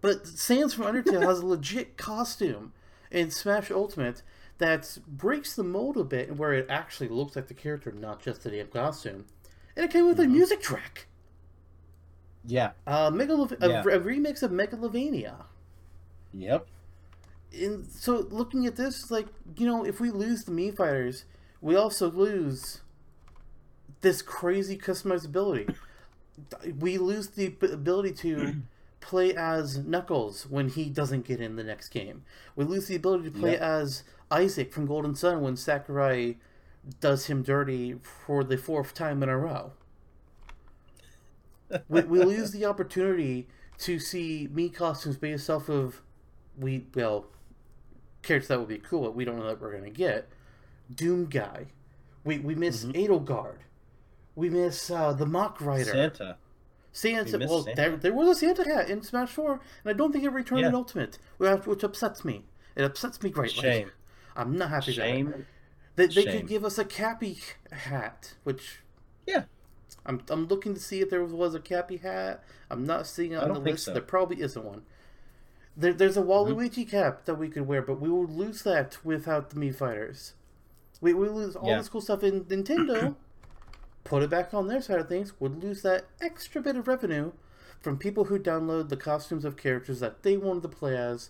But Sans from Undertale has a legit costume in Smash Ultimate that breaks the mold a bit, and where it actually looks like the character, not just the damn costume. And it came with a Mhm. music track, Yeah. uh, Megalo- Yeah. a, a remix of Megalovania. Yep. And so, looking at this, like you know, if we lose the Mii fighters, we also lose this crazy customizability. We lose the ability to play as Knuckles when he doesn't get in the next game. We lose the ability to play Yep. as Isaac from Golden Sun when Sakurai does him dirty for the fourth time in a row. we, we lose the opportunity to see Mii costumes based off of we well characters that would be cool, but we don't know that we're gonna get. Doom guy. We we miss Mhm. Edelgard. We miss uh, the Mach Rider. Santa. Santa. We Well, Santa. There, there was a Santa hat in Smash Four, and I don't think it returned in Ultimate, which upsets me. It upsets me greatly. Shame. I'm not happy. about it. Shame. They, they Shame. could give us a Cappy hat, which Yeah. I'm I'm looking to see if there was a Cappy hat. I'm not seeing it on the list. so. There probably isn't one. There, there's a Mm-hmm. Waluigi cap that we could wear, but we will lose that without the Mii Fighters. We we lose all Yeah. this cool stuff in Nintendo. put it back on their side of things. Would lose that extra bit of revenue from people who download the costumes of characters that they wanted to play as,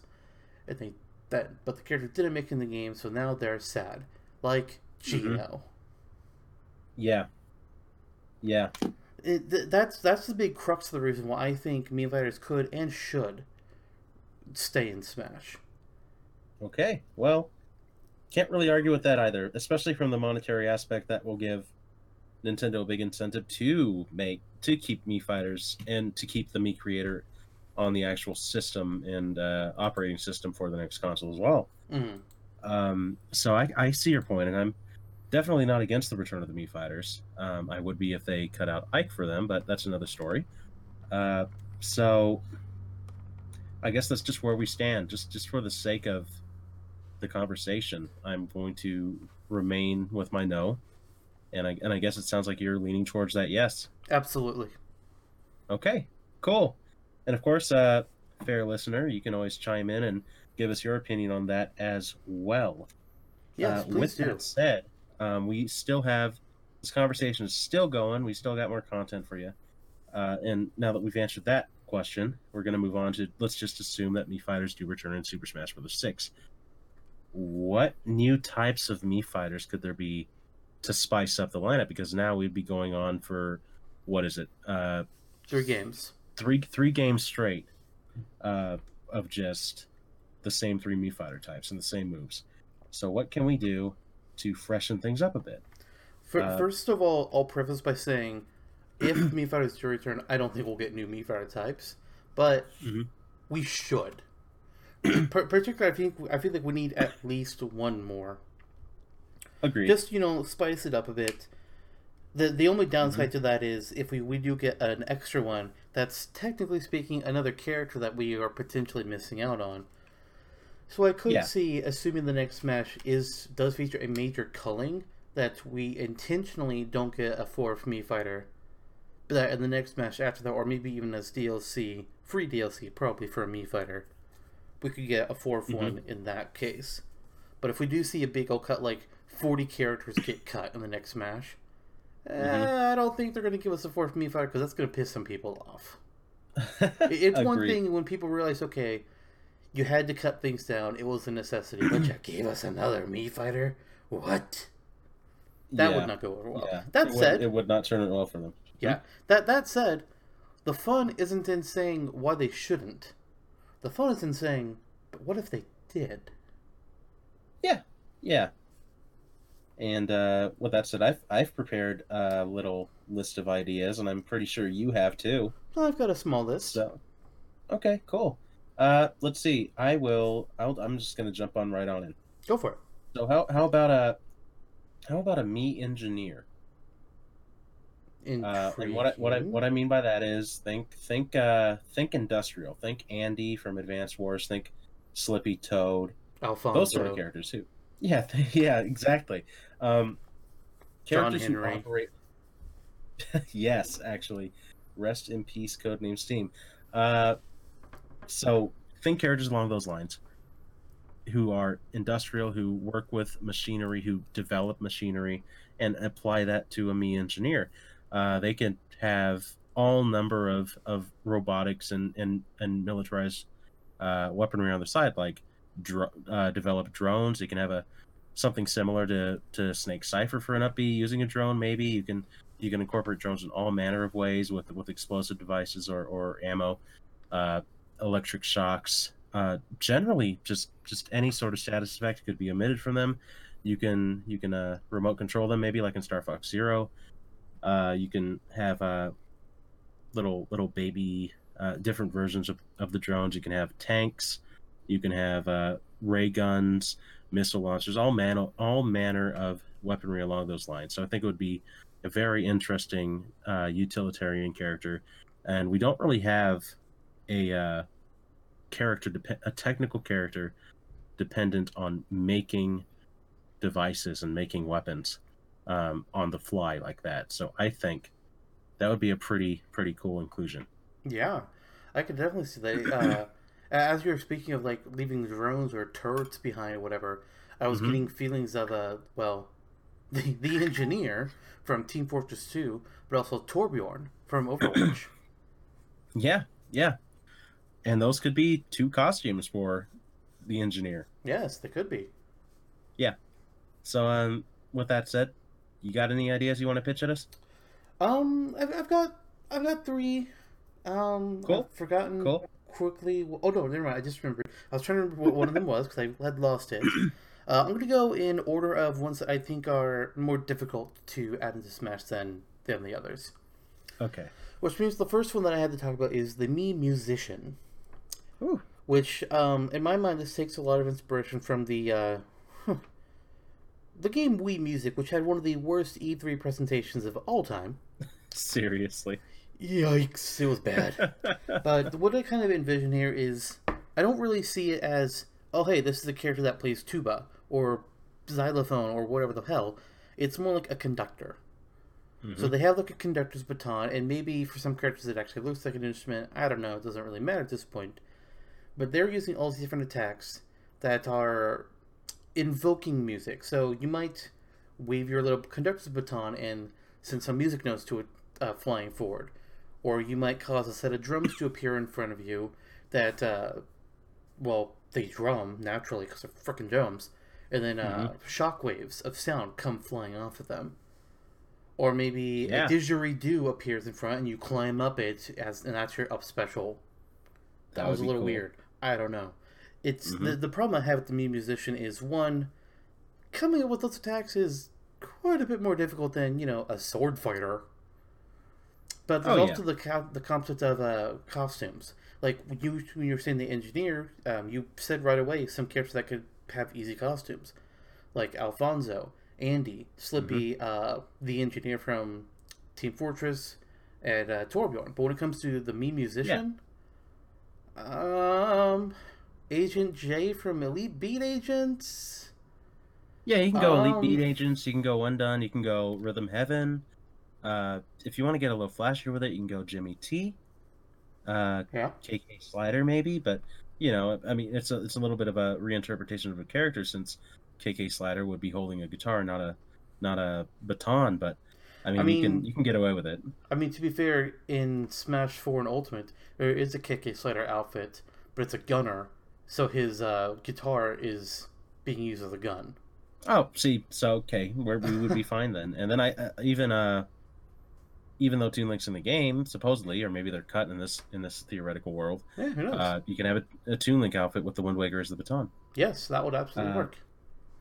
and they that but the character didn't make in the game, so now they're sad. Like. Mm-hmm. Geno. Yeah. Yeah. It, th- that's that's the big crux of the reason why I think Mii Fighters could and should stay in Smash. Okay. Well, can't really argue with that either, especially from the monetary aspect that will give Nintendo a big incentive to make to keep Mii fighters and to keep the Mii creator on the actual system and uh, operating system for the next console as well. Mm. Um, so I, I see your point, and I'm definitely not against the return of the Mii fighters. Um, I would be if they cut out Ike for them, but that's another story. Uh, so I guess that's just where we stand. Just just for the sake of the conversation, I'm going to remain with my no, and I and I guess it sounds like you're leaning towards that yes. Absolutely. Okay, cool. And of course, uh, fair listener, you can always chime in and give us your opinion on that as well. Yes, Uh, please with do. that said, um, we still have this conversation is still going. We still got more content for you. Uh, and now that we've answered that question, we're going to move on to let's just assume that Mii fighters do return in Super Smash Bros. Six. What new types of Mii fighters could there be to spice up the lineup? Because now we'd be going on for what is it? Uh, Three games. three three games straight uh, of just the same three Mii fighter types and the same moves. So what can we do to freshen things up a bit? For, Uh, first of all, I'll preface by saying, if Mii Fighters do return, I don't think we'll get new Mii Fighter types, but Mhm. we should. Par- particularly, I think I feel like we need at least one more. Agreed. Just you know, spice it up a bit. The the only downside Mm-hmm. to that is if we, we do get an extra one, that's technically speaking another character that we are potentially missing out on. So I could Yeah. see, assuming the next Smash is does feature a major culling, that we intentionally don't get a fourth Mii fighter, but that in the next Smash after that, or maybe even as DLC, free DLC probably for a Mii fighter, we could get a 4th Mhm. one in that case. But if we do see a big old cut, like 40 characters get cut in the next Smash, Mm-hmm. I don't think they're going to give us a fourth Mii fighter because that's going to piss some people off. It's one thing when people realize, okay, you had to cut things down, it was a necessity, but you gave us another Mii fighter? What? That Yeah, would not go over well. yeah. That it said, would, it would not turn it well for them. yeah. That that said, the fun isn't in saying why they shouldn't. The fun is in saying, but what if they did? Yeah. Yeah. And uh, with that said, I've I've prepared a little list of ideas, and I'm pretty sure you have too. Well, I've got a small list. So, okay, cool. Uh, let's see. I will. I'll, I'm just gonna jump on right on in. Go for it. So how how about a how about a Mii engineer? Uh, and what I, what I what I mean by that is think think uh think industrial. Think Andy from Advanced Wars. Think Slippy Toad. Alfonso. Those sort of characters too. Yeah, yeah, exactly. Um, John characters who operate. yes, actually, rest in peace. Codename Steam. Uh, so think characters along those lines, who are industrial, who work with machinery, who develop machinery, and apply that to a Mii engineer. Uh, they can have all number of, of robotics and and and militarized uh, weaponry on the side, like dro- uh, develop drones. You can have a something similar to to Snake Cipher for an upbeat using a drone. Maybe you can you can incorporate drones in all manner of ways with with explosive devices or or ammo, uh, electric shocks. Uh, generally, just just any sort of status effect could be emitted from them. You can you can uh, remote control them maybe like in Star Fox Zero. Uh, you can have uh, little little baby uh, different versions of, of the drones. You can have tanks. You can have uh, ray guns, missile launchers, all man all manner of weaponry along those lines. So I think it would be a very interesting uh, utilitarian character, and we don't really have a uh, character dep- a technical character dependent on making devices and making weapons um, on the fly like that. So I think that would be a pretty pretty cool inclusion. Yeah, I could definitely see that. Uh, as you were speaking of like leaving drones or turrets behind or whatever, I was Mhm. getting feelings of uh, well, the the engineer from Team Fortress Two, but also Torbjorn from Overwatch. Yeah, yeah, and those could be two costumes for the engineer. yes, they could be. Yeah. So um, with that said, you got any ideas you want to pitch at us? Um, I've, I've got I've got three. Um, Cool. I've forgotten Cool. Quickly. Oh no, never mind. I just remembered. I was trying to remember what one of them was because I had lost it. Uh, I'm going to go in order of ones that I think are more difficult to add into Smash than than the others. Okay. Which means the first one that I had to talk about is the Mii Musician, Ooh. which, um, in my mind, this takes a lot of inspiration from the uh, the game Wii Music, which had one of the worst E3 presentations of all time. Seriously. Yikes! It was bad. but what I kind of envision here is I don't really see it as oh hey this is a character that plays tuba or xylophone or whatever the hell. It's more like a conductor. So Mhm. they have like a conductor's baton, and maybe for some characters it actually looks like an instrument. I don't know. It doesn't really matter at this point. But they're using all these different attacks that are invoking music. So you might wave your little conductor's baton and send some music notes to it uh, flying forward, or you might cause a set of drums to appear in front of you that, uh, well, they drum naturally because they're freaking drums, and then uh, shock waves of sound come flying off of them. Or maybe Yeah. a didgeridoo appears in front and you climb up it as and that's your up special. That, That was a little cool. weird. I don't know. It's the, Mhm. the problem I have with the Mii musician is one, coming up with those attacks is quite a bit more difficult than you know a sword fighter. But there's Oh, yeah. also the co- the concept of uh, costumes. Like when you when you were saying the engineer, um, you said right away some characters that could have easy costumes, like Alfonso, Andy, Slippy, Mm-hmm. uh, the engineer from Team Fortress, and uh, Torbjorn. But when it comes to the Mii musician, um, Agent J from Elite Beat Agents. Yeah, you can go Elite Um, Beat Agents. You can go Undone. You can go Rhythm Heaven. Uh, if you want to get a little flashier with it, you can go Jimmy T. Uh, Yeah. KK Slider maybe, but you know, I mean, it's a it's a little bit of a reinterpretation of a character since KK Slider would be holding a guitar, not a not a baton. But I mean, you can you can get away with it. I mean, to be fair, in Smash 4 and Ultimate, there is a KK Slider outfit, but it's a gunner, so his uh, guitar is being used as a gun. Oh, see, so okay, we would be fine then. And then I uh, even uh even though Toon Link's in the game, supposedly, or maybe they're cut in this in this theoretical world, Yeah, who knows? uh, you can have a, a Toon Link outfit with the Wind Waker as the baton. yes, that would absolutely uh, work.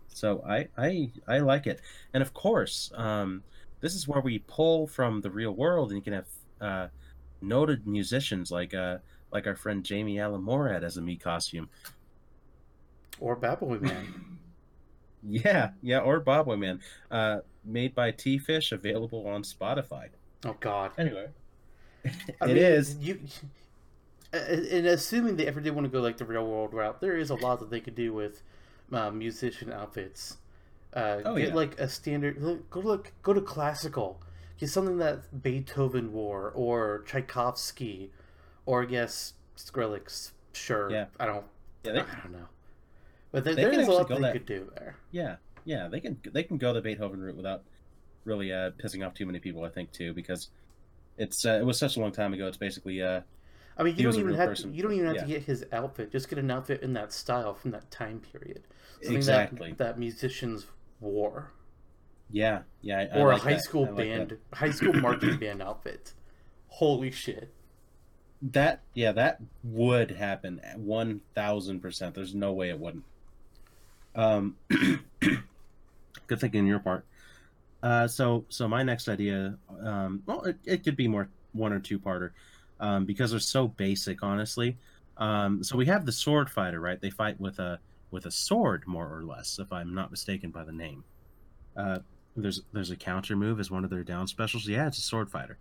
So I I I like it, and of course, um, this is where we pull from the real world, and you can have uh, noted musicians like uh like our friend Jamie Allen Morad as a Mii costume. Or Babboy Man. Yeah, yeah, or Bobway Man, uh, made by T Fish, available on Spotify. Oh God. Anyway, I it mean, is. You, and assuming they ever did want to go like the real world route, there is a lot that they could do with uh, musician outfits. Uh, Oh, get yeah. like a standard. look- Go to like go to classical. Get something that Beethoven wore or Tchaikovsky, or I guess Skrillex. Sure. Yeah. I don't. Yeah, they, I don't know. But there, They there can is a lot actually they that- could do there. yeah, yeah. They can they can go the Beethoven route without really uh, pissing off too many people. I think too because it's uh, it was such a long time ago. It's basically uh, I mean, you don't even have person. to, you don't even have to get his outfit. Just get an outfit in that style from that time period. Something exactly. that, that musicians wore. Yeah, yeah. I, I or like a high that. school like band, high school marching band outfit. Holy shit! That. that yeah, that would happen one thousand percent. There's no way it wouldn't. Um, good thinking on your part. Uh, so so my next idea, um, well, it, it could be more one or two parter, um, because they're so basic, honestly. Um, so we have the sword fighter, right? They fight with a with a sword, more or less, if I'm not mistaken by the name. Uh, there's there's a counter move as one of their down specials. Yeah, it's a sword fighter.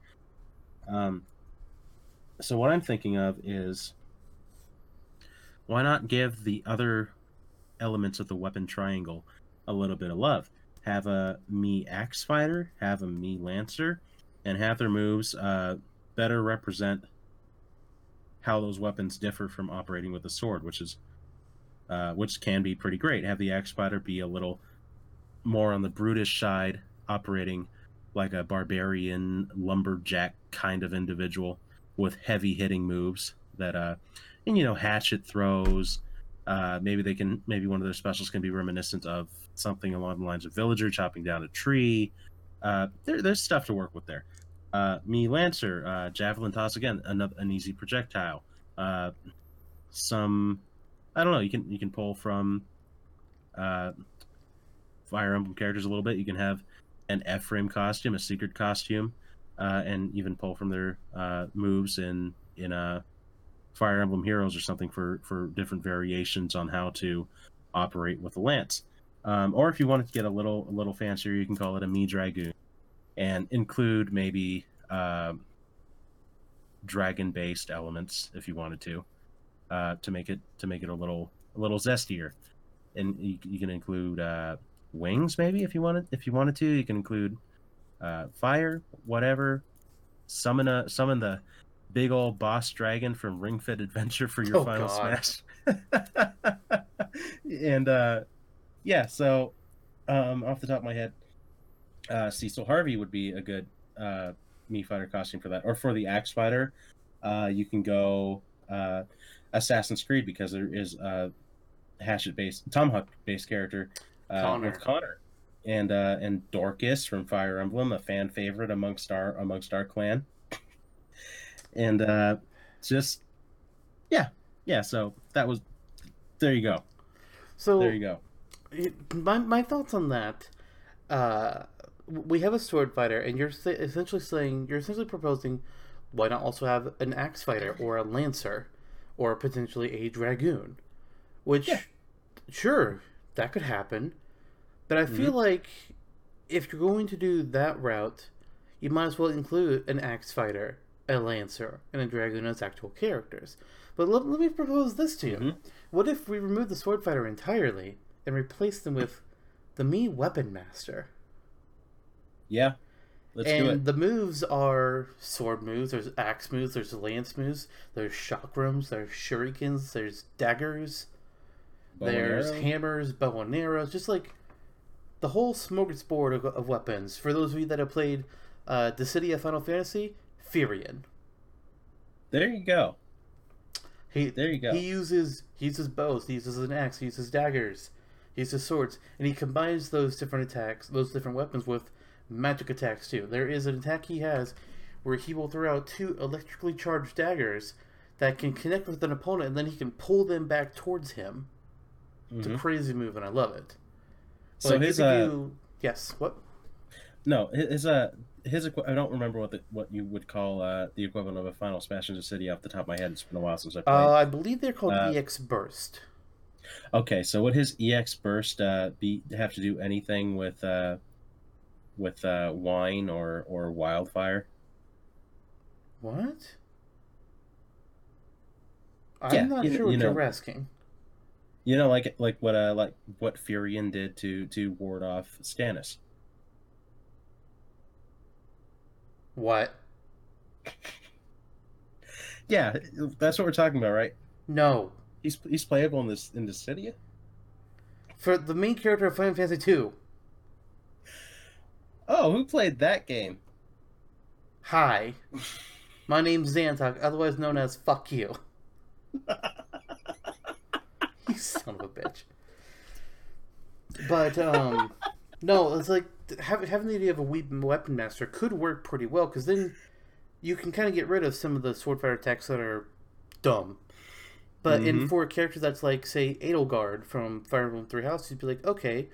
Um, so what I'm thinking of is why not give the other elements of the weapon triangle a little bit of love? Have a Mii axe fighter, have a Mii lancer, and have their moves uh, better represent how those weapons differ from operating with a sword, which is uh, which can be pretty great. Have the axe fighter be a little more on the brutish side, operating like a barbarian lumberjack kind of individual with heavy hitting moves that uh and you know hatchet throws uh maybe they can maybe one of their specials can be reminiscent of something along the lines of villager chopping down a tree. Uh there, there's stuff to work with there. Uh Mii lancer uh javelin toss again another an easy projectile. Uh some i don't know you can you can pull from fire emblem characters a little bit. You can have an f-frame costume a secret costume and even pull from their moves in in uh, Fire Emblem Heroes or something for for different variations on how to operate with the lance. Um, or if you wanted to get a little a little fancier, you can call it a Mii dragoon, and include maybe um dragon based elements if you wanted to, uh, to make it to make it a little a little zestier. And you, you can include uh, wings maybe if you wanted if you wanted to. You can include uh, fire, whatever. Summon a summon the big old boss dragon from Ring Fit Adventure for your Oh, final God. smash. and uh, yeah, so um, off the top of my head, uh, Cecil Harvey would be a good uh, Mii fighter costume for that. Or for the axe fighter, uh, you can go uh, Assassin's Creed because there is a hatchet based tomahawk based character uh, Connor. with Connor and uh, and Dorcas from Fire Emblem, a fan favorite amongst our amongst our clan. And uh, just yeah, yeah. So that was there. You go. So There you go. it- my my thoughts on that. Uh, we have a sword fighter, and you're essentially saying you're essentially proposing, why not also have an axe fighter or a lancer, or potentially a dragoon, which, Yeah. sure, that could happen, but I feel like if you're going to do that route, you might as well include an axe fighter, a lancer, and a dragoon as actual characters. But let, let me propose this to you. Mhm. What if we remove the sword fighter entirely and replace them with the Mii weapon master? Yeah, let's do it. and the moves are sword moves, there's axe moves, there's lance moves, there's chakrams, there's shurikens, there's daggers, Bow there's hammers, bow and arrows, just like the whole smorgasbord of, of weapons. For those of you that have played uh, Dissidia Final Fantasy, Firion. There you go. He, There you go. He uses he uses bows, he uses an axe, he uses daggers, he uses swords, and he combines those different attacks, those different weapons with magic attacks too. There is an attack he has where he will throw out two electrically charged daggers that can connect with an opponent, and then he can pull them back towards him. It's a Mhm. crazy move, and I love it. So Like, his uh, you- yes, what? no, his uh, his I don't remember what the, what you would call uh the equivalent of a Final Smash into City off the top of my head. It's been a while since I played. Uh, I believe they're called Uh, EX Burst. Okay, so would his EX burst uh, be have to do anything with uh, with uh, wine or or wildfire? What? I'm Yeah, not you- sure you what know. you're asking. You know, like like what uh like what Furion did to to ward off Stannis. What? Yeah, that's what we're talking about, right? No. He's he's playable in this in Dissidia. For the main character of Final Fantasy 2. Oh, who played that game? Hi. My name's Xantok, otherwise known as Fuck You. you son of a bitch. But, um, no, it's like having, having the idea of a weapon, weapon master could work pretty well because then you can kind of get rid of some of the sword fighter attacks that are dumb. But in Mhm. for a character that's like, say, Edelgard from Fire Emblem Three Houses, you'd be like, okay,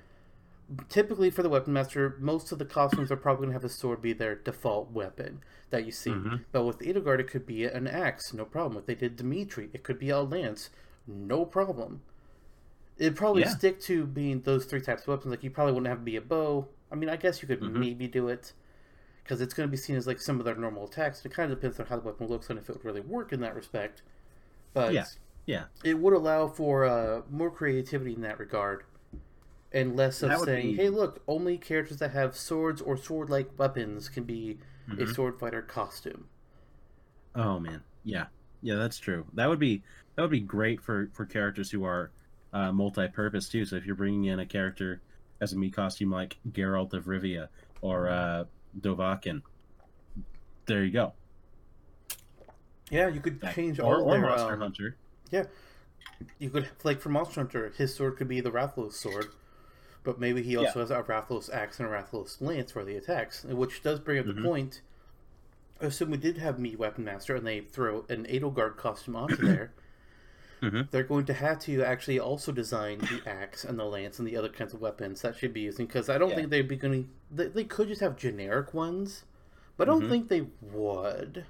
typically for the weapon master, most of the costumes are probably going to have a sword be their default weapon that you see. Mhm. But with Edelgard, it could be an axe, no problem. If they did Dimitri, it could be a lance, no problem. It'd probably Yeah. stick to being those three types of weapons. Like you probably wouldn't have to be a bow. I mean, I guess you could Mhm. maybe do it because it's going to be seen as like some of their normal attacks. It kind of depends on how the weapon looks and if it would really work in that respect. But Yeah. Yeah. it would allow for uh, more creativity in that regard and less of That saying be- hey look only characters that have swords or sword-like weapons can be a Mhm. sword fighter costume Oh man, yeah, yeah, that's true. That would be that would be great for for characters who are uh, multi-purpose too. So if you're bringing in a character as a Mii costume like Geralt of Rivia or uh, Dovahkiin, there you go. yeah you could change or, all or their Monster um, Hunter. Yeah, you could like for monster hunter his sword could be the Rathalos sword but maybe he also has a Rathalos axe and a Rathalos lance for the attacks which does bring up Mhm. the point I assume we did have Mii weapon master and they throw an Edelgard costume onto there Mhm. they're going to have to actually also design the axe and the lance and the other kinds of weapons that should be using because I don't Yeah. think they'd be going to. They, they could just have generic ones, but I don't Mhm. think they would.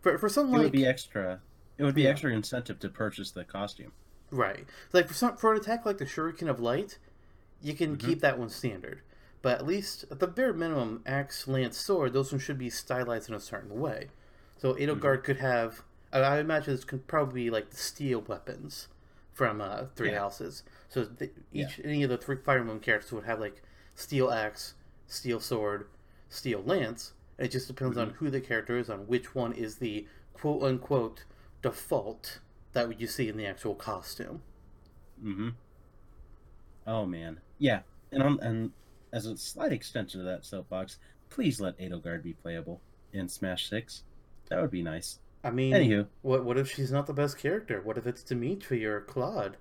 For for something It like would be extra. It would be Yeah. extra incentive to purchase the costume. right, like for some for an attack like the Shuriken of Light, you can Mhm. keep that one standard. But at least at the bare minimum, axe, lance, sword, those ones should be stylized in a certain way. So Edelgard could have. I I imagine this could probably be like the steel weapons from uh, Three Yeah. Houses. So the, Yeah. each any of the three Fire Emblem characters would have like steel axe, steel sword, steel lance. And it just depends on who the character is, on which one is the quote unquote default that you see in the actual costume. Mm-hmm. Oh man, yeah, and on and as a slight extension of that soapbox, please let Edelgard be playable in Smash Six. That would be nice. I mean, Anywho, what what if she's not the best character? What if it's Dimitri or Claude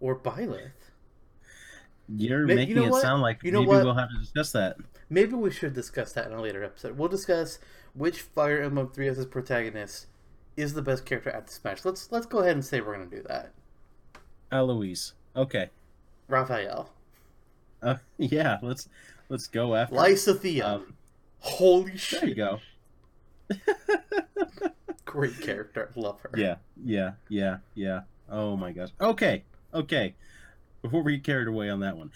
or Byleth? you're Ma- you making know it what? sound like You know maybe what? we'll have to discuss that. Maybe we should discuss that in a later episode. We'll discuss which Fire Emblem Three Houses protagonist is the best character at the Smash. Let's let's go ahead and say we're gonna do that. Eloise. Okay. Raphael, Uh, yeah, let's let's go after. Lysithea. Um, Holy there you shit! go. Great character. Love her. Yeah, yeah, yeah, yeah. Oh my gosh. Okay, okay. Before we get carried away on that one,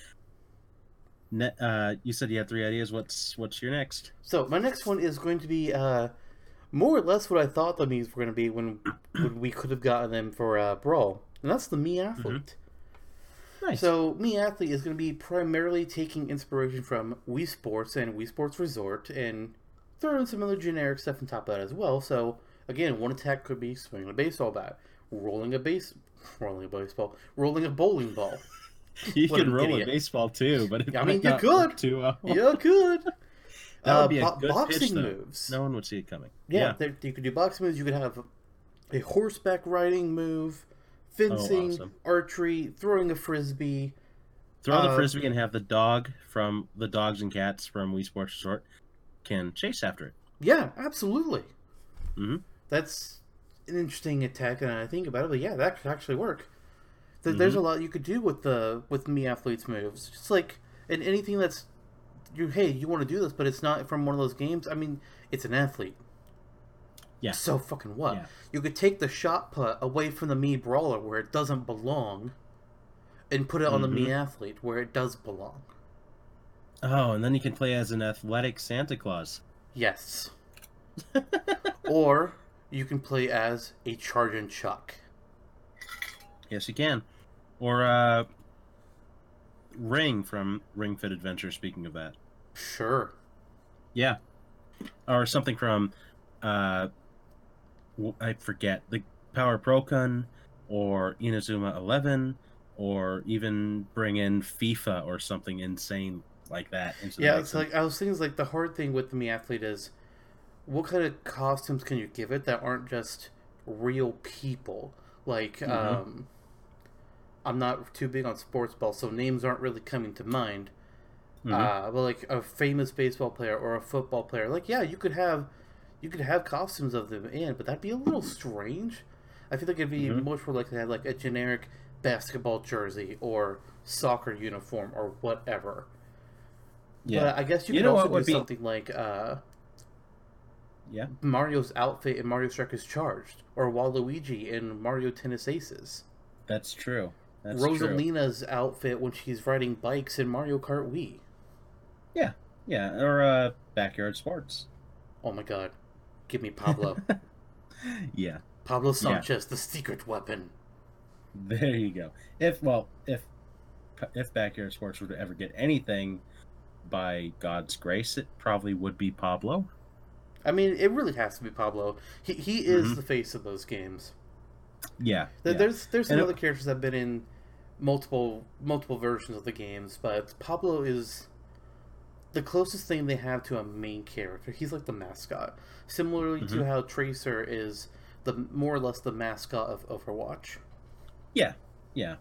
ne- uh, you said you had three ideas. What's what's your next? So my next one is going to be uh, more or less what I thought the Mii's were going to be when, when we could have gotten them for uh, Brawl, and that's the Mii athlete. Nice. So Mii athlete is going to be primarily taking inspiration from Wii Sports and Wii Sports Resort, and throwing some other generic stuff on top of that as well. So again, one attack could be swinging a baseball bat, rolling a base, rolling a baseball, rolling a bowling ball. you what can roll idiot. a baseball too, but it I mean, you could. Too well. Yeah, good. That Uh, would be a bo- good boxing pitch, moves. No one would see it coming. Yeah, there, you could do boxing moves. You could have a horseback riding move, fencing, awesome. archery, throwing a frisbee. Throw the Uh, frisbee and have the dog from the dogs and cats from Wii Sports Resort can chase after it. Yeah, absolutely. Mhm. That's an interesting attack, and I think about it, but yeah, that could actually work. There, There's a Mm-hmm. lot you could do with the with Mii athletes moves. Just like and anything that's you hey you want to do this, but it's not from one of those games. I mean, it's an athlete. Yeah. So fucking what? Yeah. You could take the shot put away from the Mii brawler where it doesn't belong, and put it on the Mii Mhm. athlete where it does belong. Oh, and then you can play as an athletic Santa Claus. Yes. or you can play as a Chargin' Chuck. Yes, you can. Or uh, Ring from Ring Fit Adventure. Speaking of that, Sure. yeah, or something from uh, I forget the Power Procon or Inazuma Eleven, or even bring in FIFA or something insane like that into Yeah, it's like I was thinking like the hard thing with the Mii athlete is what kind of costumes can you give it that aren't just real people? Like Mhm. um I'm not too big on sports ball, so names aren't really coming to mind. Mhm. Uh, but like a famous baseball player or a football player, like yeah, you could have you could have costumes of them in, but that'd be a little strange. I feel like it'd be Mhm. much more likely to have like a generic basketball jersey or soccer uniform or whatever. yeah, But I guess you, You could also what do would be- something like uh, yeah. Mario's outfit in Mario Strikers Charged, or Waluigi in Mario Tennis Aces. That's true. That's true. Rosalina's outfit when she's riding bikes in Mario Kart Wii. Yeah, yeah, or uh, backyard sports. Oh my god. Give me Pablo. yeah, Pablo Sanchez, the secret weapon. there you go. If well, if if backyard sports were to ever get anything by God's grace, it probably would be Pablo. I mean, it really has to be Pablo. He he is Mhm. the face of those games. Yeah, yeah. There's there's some And it- other characters that have been in multiple multiple versions of the games, but Pablo is the closest thing they have to a main character. He's like the mascot, similarly to Mhm. how Tracer is the more or less the mascot of Overwatch. Yeah. Yeah,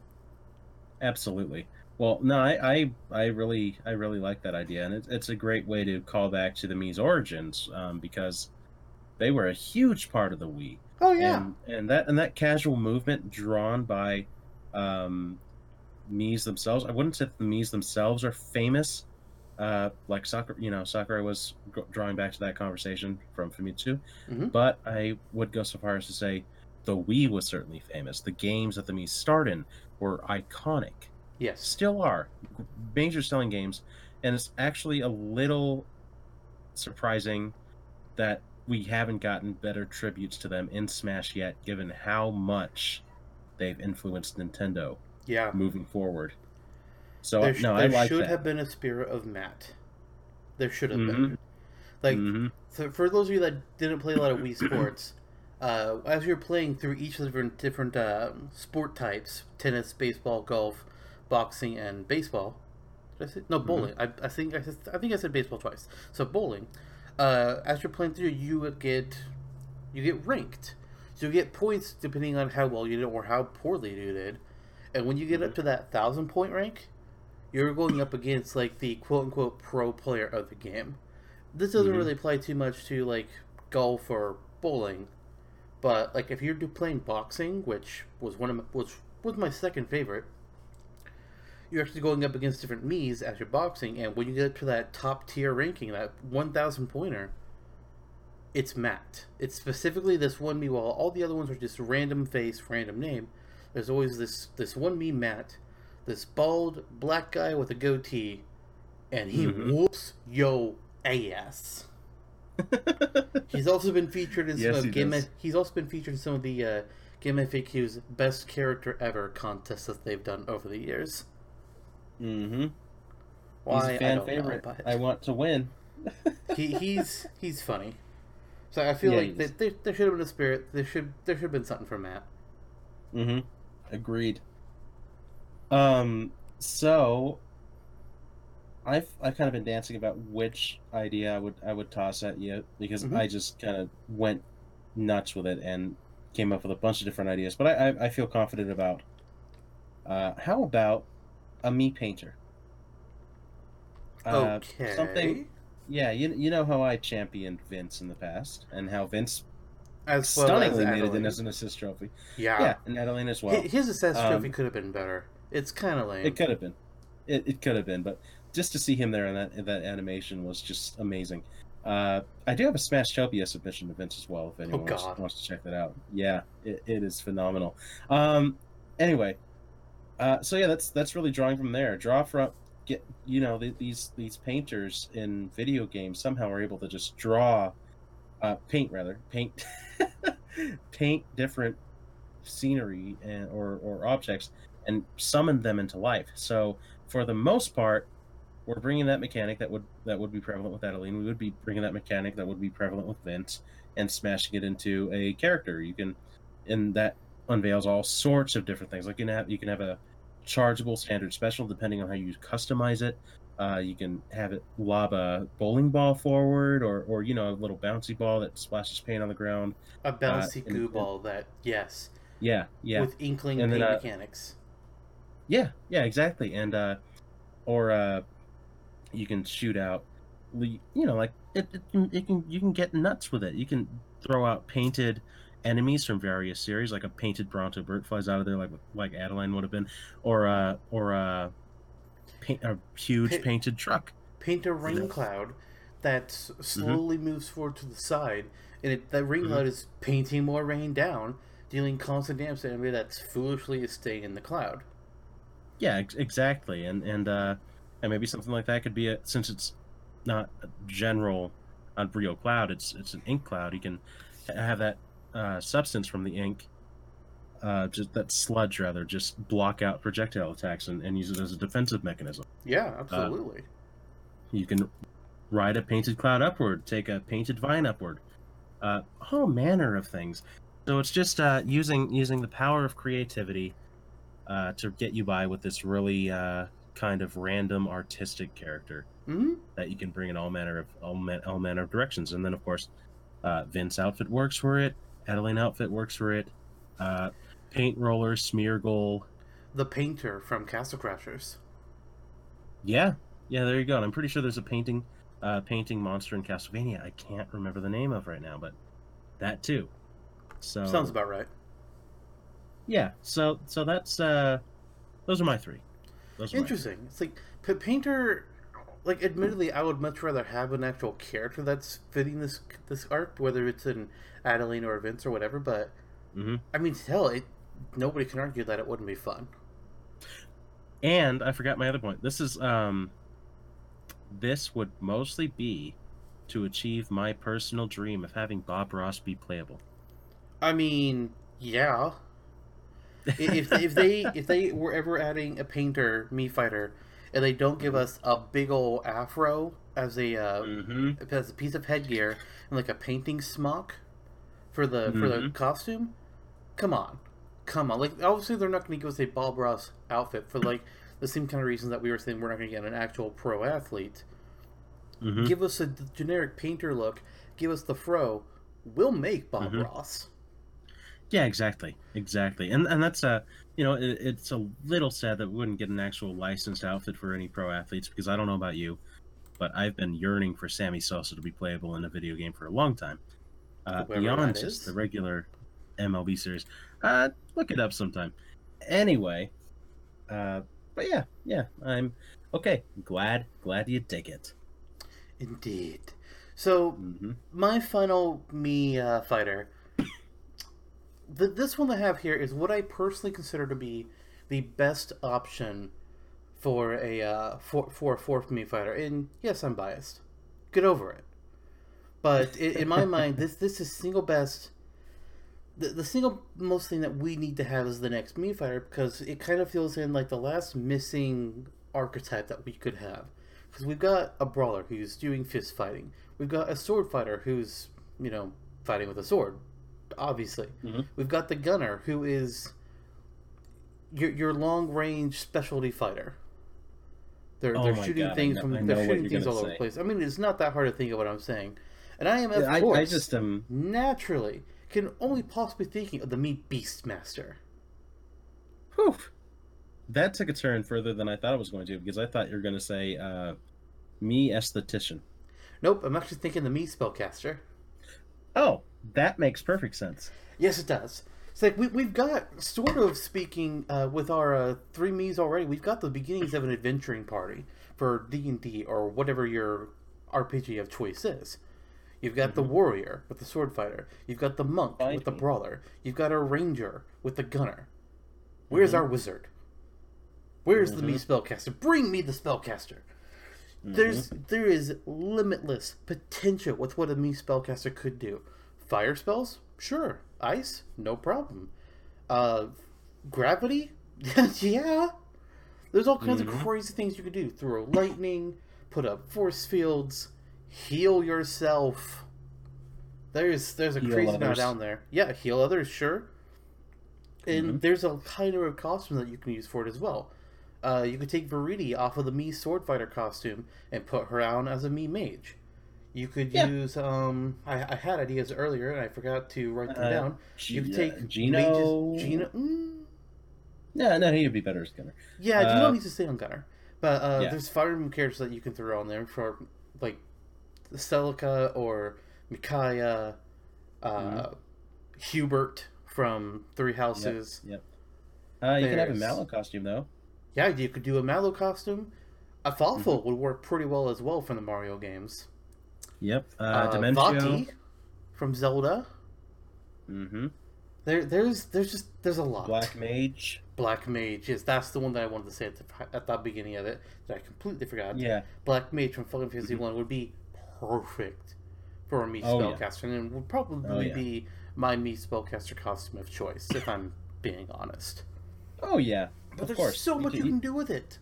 absolutely. Well, no, I, I, I really, I really like that idea, and it's, it's a great way to call back to the Mii's origins um, because they were a huge part of the Wii. Oh yeah, and, and that and that casual movement drawn by um Mii's themselves. I wouldn't say the Mii's themselves are famous. Uh, like Sakura, you know, Sakurai was g- drawing back to that conversation from Famitsu, Mhm. but I would go so far as to say the Wii was certainly famous. The games that the Mii starred in were iconic, yes, still are major selling games, and it's actually a little surprising that we haven't gotten better tributes to them in Smash yet, given how much they've influenced Nintendo yeah. moving forward. So there no, there I like should that. have been a spirit of Matt. There should have Mhm. been. Like hmm So for those of you that didn't play a lot of Wii Sports, uh, as you're playing through each of the different different um sport types tennis, baseball, golf, boxing, and baseball. Did I say no bowling? I, I think I, said, I think I said baseball twice. So bowling. Uh, as you're playing through, you would get you get ranked. So you get points depending on how well you did or how poorly you did. And when you get up to that thousand point rank, you're going up against like the quote unquote pro player of the game. This doesn't Mhm. really apply too much to like golf or bowling, but like if you're playing boxing, which was one of my, which was my second favorite, you're actually going up against different Mii's as you're boxing, and when you get to that top tier ranking, that one thousand pointer, it's Matt. It's specifically this one Mii. While all the other ones are just random face, random name, there's always this this one Mii Matt, this bald black guy with a goatee, and he Mhm. whoops yo ass. He's also been featured in some Yes, of he Game. He's also been featured in some of the uh, Game FAQ's best character ever contests that they've done over the years. Hmm Why He's a I fan don't favorite. know, but I want to win. he, he's he's funny. So I feel Yeah, like he there, is. there, there should have been a spirit. There should there should have been something for Matt. Mm-hmm. Agreed. Um. So, I've I've kind of been dancing about which idea I would I would toss at you because Mhm. I just kind of went nuts with it and came up with a bunch of different ideas. But I I, I feel confident about. Uh, how about a Mii painter? Uh, okay. something yeah, you you know how I championed Vince in the past, and how Vince As well as stunningly made it in as an assist trophy. Yeah. Yeah, and Adeleine as well. His assist trophy Um, could have been better. It's kind of lame. It could have been. It, it could have been, but just to see him there in that in that animation was just amazing. Uh, I do have a Smash Smashtopia submission to Vince as well. If anyone wants, Oh, God. wants to check that out, yeah, it, it is phenomenal. Um, anyway, uh, so yeah, that's that's really drawing from there. Draw from get you know th- these these painters in video games somehow are able to just draw, uh, paint rather paint, paint different scenery and or or objects and summon them into life. So for the most part, we're bringing that mechanic that would that would be prevalent with Adeleine. We would be bringing that mechanic that would be prevalent with Vince and smashing it into a character. You can, in that unveils all sorts of different things. Like you can have you can have a chargeable standard special depending on how you customize it. Uh, you can have it lob a bowling ball forward, or or you know a little bouncy ball that splashes paint on the ground. a bouncy and- goo and- ball that yes, Yeah, yeah. with inkling And then, uh, mechanics. Yeah, yeah, exactly. And uh or uh you can shoot out you know, like it, it, it can you can get nuts with it. You can throw out painted enemies from various series like a painted Bronto Burt flies out of there like like Adeleine would have been or uh or uh paint a huge Pa- painted truck. Paint a rain cloud that Mm-hmm. slowly moves forward to the side, and it, that rain Mhm. cloud is painting more rain down, dealing constant damage to anybody that's foolishly is staying in the cloud. Yeah, ex- exactly. And and uh and maybe something like that could be a since it's not a general on real cloud, it's it's an ink cloud. You can have that uh, substance from the ink, uh, just that sludge rather, just block out projectile attacks and, and use it as a defensive mechanism. Yeah, absolutely. You can ride a painted cloud upward, take a painted vine upward, uh, all manner of things. So it's just uh, using using the power of creativity uh, to get you by with this really uh, kind of random artistic character hmm that you can bring in all manner of all, man, all manner of directions. And then of course, uh, Vince outfit works for it. Adeleine outfit works for it. Uh, paint roller, Smeargle. The painter from Castle Crashers. Yeah, yeah. There you go. And I'm pretty sure there's a painting, uh, painting monster in Castlevania. I can't remember the name of right now, but that too. So Sounds about right. yeah. So so that's uh, those are my three. Those are my Interesting. It's like P- painter. Like, admittedly, I would much rather have an actual character that's fitting this this arc, whether it's in Adeleine or Vince or whatever. But hmm I mean, hell, it nobody can argue that it wouldn't be fun. And I forgot my other point. This is um this would mostly be to achieve my personal dream of having Bob Ross be playable. I mean, yeah. If if they if they were ever adding a painter Mii fighter, and they don't give us a big old afro as a uh, Mm-hmm. as a piece of headgear and like a painting smock for the for the Mhm. costume, come on, come on. Like obviously they're not going to give us a Bob Ross outfit for like the same kind of reasons that we were saying we're not going to get an actual pro athlete. Mm-hmm. Give us a generic painter look. Give us the fro. We'll make Bob Mhm. Ross. Yeah, exactly, exactly, and and that's a you know it, it's a little sad that we wouldn't get an actual licensed outfit for any pro athletes because I don't know about you, but I've been yearning for Sammy Sosa to be playable in a video game for a long time. Uh, beyond just is. the regular MLB series, uh, look it up sometime. Anyway, uh, but yeah, yeah, I'm okay. Glad, glad you dig it. Indeed. So hmm my final Mii uh, fighter. The, this one I have here is what I personally consider to be the best option for a uh, for for a fourth Mii fighter. And yes, I'm biased. Get over it. But in, in my mind, this this is single best. The, the single most thing that we need to have is the next Mii fighter because it kind of feels in like the last missing archetype that we could have. Because we've got a brawler who's doing fist fighting. We've got a sword fighter who's, you know, fighting with a sword, obviously. Mhm. We've got the gunner who is your, your long range specialty fighter. They're, Oh they're shooting God, things from I they're shooting things all over the place. I mean, it's not that hard to think of what I'm saying, and I am of I, course I just am. naturally can only possibly thinking of the meat master. Whew. That took a turn further than I thought it was going to because I thought you were going to say uh, Mii esthetician. Nope, I'm actually thinking the Mii spellcaster. Oh, that makes perfect sense. Yes, it does. It's like we, we've got, sort of speaking, uh, with our uh, three Mii's already, we've got the beginnings of an adventuring party for D&D or whatever your RPG of choice is. You've got the warrior with the sword fighter. You've got the monk Find with the brawler. You've got a ranger with the gunner. Where's our wizard? Where's the Mii spellcaster? Bring me the spellcaster. There's there is limitless potential with what a Mii spellcaster could do. Fire spells, sure. Ice, no problem. Uh, gravity, yeah. There's all kinds of crazy things you could do. Throw lightning, put up force fields, heal yourself. There's there's a Heal crazy amount down there. Yeah, heal others, sure. And there's a kind of costume that you can use for it as well. Uh, you could take Viridi off of the Mii sword fighter costume and put her on as a Mii mage. You could Yeah. use um I, I had ideas earlier and I forgot to write them Uh, down. G- You could uh, take Geno- mages Geno mm, No, no, he'd be better as Gunner. yeah, Geno Uh, needs to stay on Gunner. But uh, Yeah. there's Fire Emblem characters that you can throw on there for like Celica or Micaiah, uh, Mm-hmm. Hubert from Three Houses. Yep. Uh, you can have a There's- Mallow costume though. Yeah, you could do a Mallow costume. A Fawful Mm-hmm. would work pretty well as well from the Mario games. Yep. Uh, Uh, from Zelda. Mm-hmm. There, there's, there's just, there's a lot. Black Mage. Black Mage. Yes, that's the one that I wanted to say at the, at the beginning of it that I completely forgot. Yeah. Black Mage from Final Fantasy One would be perfect for a Mii Oh, yeah. spellcaster, and it would probably Oh, yeah. be my Mii spellcaster costume of choice, if I'm being honest. Oh yeah. But of there's course. so You much can- you can do with it.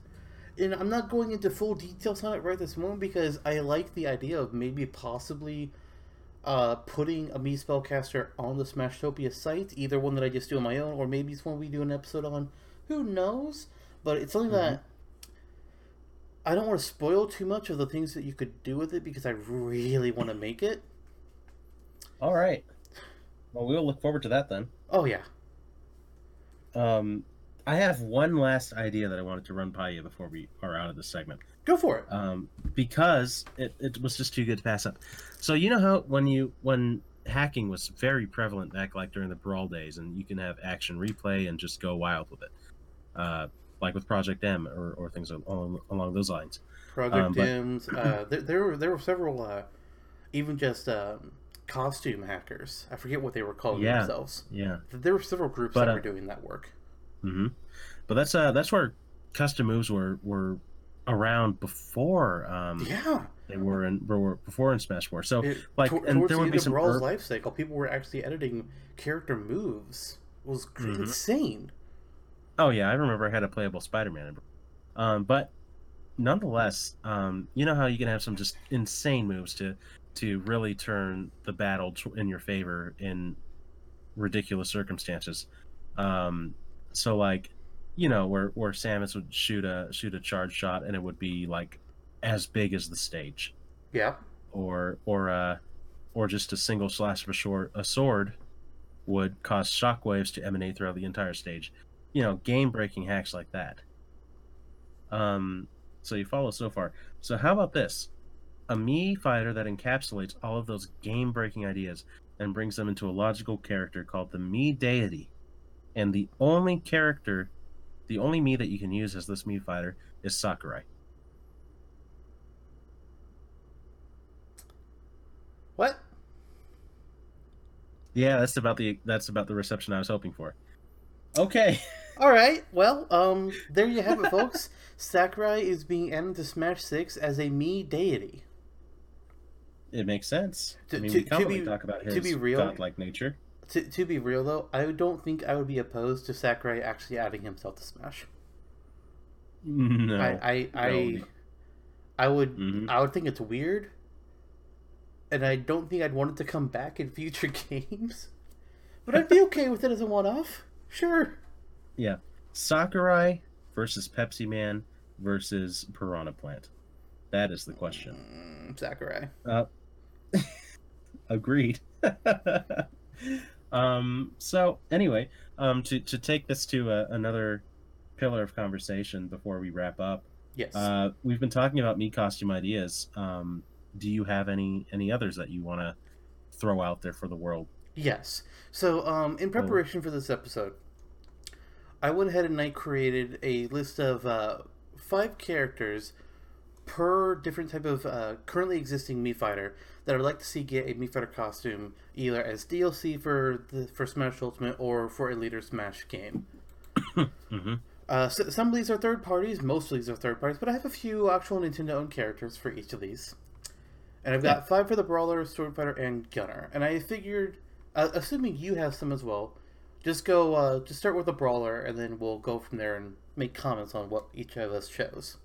And I'm not going into full details on it right this moment because I like the idea of maybe possibly uh, putting a Mii spellcaster on the Smashtopia site, either one that I just do on my own, or maybe it's one we do an episode on. Who knows? But it's something that I don't want to spoil too much of the things that you could do with it because I really want to make it. All right. Well, we'll look forward to that then. Oh yeah, Um, I have one last idea that I wanted to run by you before we are out of this segment. go for it. um, because it, it was just too good to pass up. So you know how when you when hacking was very prevalent back like during the brawl days, and you can have action replay and just go wild with it, uh, like with Project M or, or things along along those lines. Project um, but- Dims. Uh, there, there were there were several, uh, even just um, costume hackers. I forget what they were calling Yeah. themselves. Yeah. There were several groups But, that uh, were doing that work. hmm But that's uh that's where custom moves were were around before um Yeah, they were in were before in Smash Four. So it, like and there the would be some Brawl's life cycle, people were actually editing character moves. It was Mhm. insane. Oh yeah, I remember I had a playable Spider-Man. Um, but nonetheless, um, you know how you can have some just insane moves to to really turn the battle in your favor in ridiculous circumstances. Um, so like, you know, where where Samus would shoot a shoot a charge shot and it would be like as big as the stage, Yeah, or or uh, or just a single slash of a short a sword would cause shockwaves to emanate throughout the entire stage. You know, game breaking hacks like that. Um, so you follow so far. So how about this? A Mii fighter that encapsulates all of those game breaking ideas and brings them into a logical character called the Mii deity. And the only character, the only Mii that you can use as this Mii fighter is Sakurai. what? Yeah, that's about the that's about the reception I was hoping for. Okay. All right. Well, um, there you have it, folks. Sakurai is being added to Smash Six as a Mii deity. It makes sense. I To- mean, to- we to commonly be- talk about to be real- godlike nature. To, to be real though, I don't think I would be opposed to Sakurai actually adding himself to Smash. No, I I I. I would Mhm. I would think it's weird, and I don't think I'd want it to come back in future games. But I'd be okay with it as a one-off. Sure. yeah. Sakurai versus Pepsi Man versus Piranha Plant. That is the question. Mm, Sakurai. Uh, agreed. Um. So anyway, um, to to take this to a, another pillar of conversation before we wrap up. Yes. Uh, we've been talking about Mii costume ideas, um, do you have any any others that you want to throw out there for the world? Yes. So, um, in preparation for this episode, I went ahead and I created a list of uh, five characters per different type of uh, currently existing Mii Fighter that I would like to see get a Mii Fighter costume either as DLC for the for Smash Ultimate or for a later Smash game. mm-hmm. uh, so some of these are third parties, most of these are third parties, but I have a few actual Nintendo owned characters for each of these. And I've got yeah. five for the Brawler, Sword Fighter, and Gunner. And I figured, uh, assuming you have some as well, just go, uh, just start with the Brawler, and then we'll go from there and make comments on what each of us chose.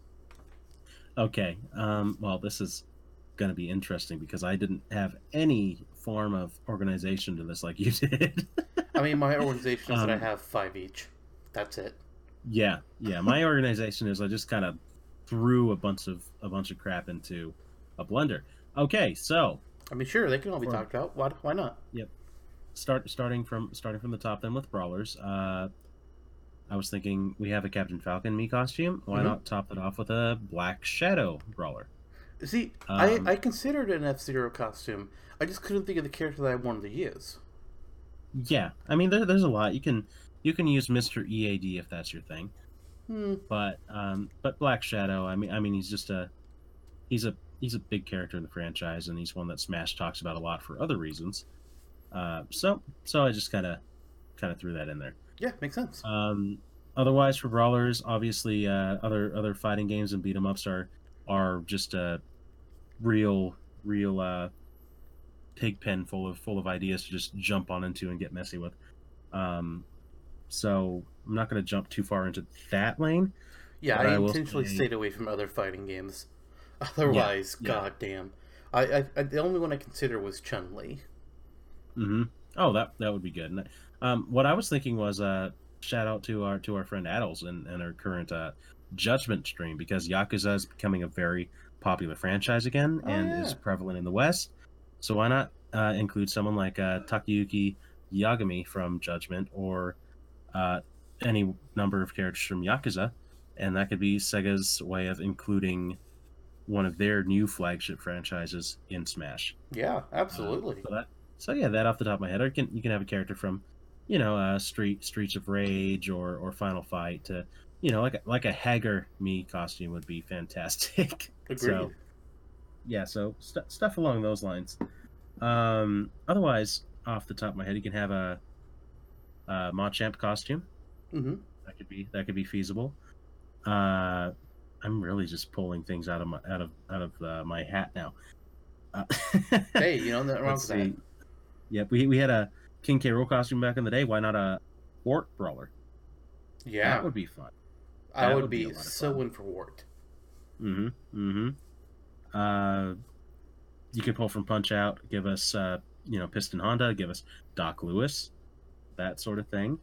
Okay. Um, well, this is going to be interesting because I didn't have any form of organization to this like you did. I mean, my organization is um, that I um, have five each. That's it. Yeah, yeah. My organization is I just kind of threw a bunch of a bunch of crap into a blender. Okay, so I mean, sure, they can all be talked about. Why, why not? Yep. Start starting from starting from the top, then with brawlers. Uh, I was thinking we have a Captain Falcon Mii costume. Why mm-hmm. not top it off with a Black Shadow brawler? See, um, I, I considered an F Zero costume. I just couldn't think of the character that I wanted to use. Yeah, I mean, there, there's a lot you can you can use Mister EAD if that's your thing. Hmm. But um, but Black Shadow, I mean, I mean, he's just a he's a he's a big character in the franchise, and he's one that Smash talks about a lot for other reasons. Uh, so so I just kind of kind of threw that in there. Yeah, makes sense. Um, otherwise, for brawlers, obviously, uh, other other fighting games and beat 'em ups are are just a real real uh, pig pen full of full of ideas to just jump on into and get messy with. Um, so I'm not going to jump too far into that lane. Yeah, I, I intentionally stayed away from other fighting games. Otherwise, yeah, goddamn, yeah. I, I, I, the only one I consider was Chun Li. Mm-hmm. Oh, that that would be good. Um, what I was thinking was uh, shout out to our to our friend Addles and, and our current uh, Judgment stream because Yakuza is becoming a very popular franchise again oh, and yeah. is prevalent in the West. So why not uh, include someone like uh, Takayuki Yagami from Judgment or uh, any number of characters from Yakuza, and that could be Sega's way of including one of their new flagship franchises in Smash. Yeah, absolutely. Uh, so, that, so, yeah, that off the top of my head, or can you can have a character from, you know, uh, Street Streets of Rage or or Final Fight to you know, like a, like a Haggar Mii costume would be fantastic. Agreed. So, yeah, so st- stuff along those lines. Um, otherwise, off the top of my head, you can have a, a Machamp costume. Mm-hmm. That could be that could be feasible. Uh, I'm really just pulling things out of my out of out of uh, my hat now. Uh, hey, you know that wrong with that. Yep, we we had a King K. Rool costume back in the day. Why not a Wart brawler? Yeah, that would be fun. I would, would, be, be so in for Wart. Mm-hmm. Mm-hmm. Uh, you can pull from Punch Out. Give us, uh, you know, Piston Honda. Give us Doc Lewis, that sort of thing.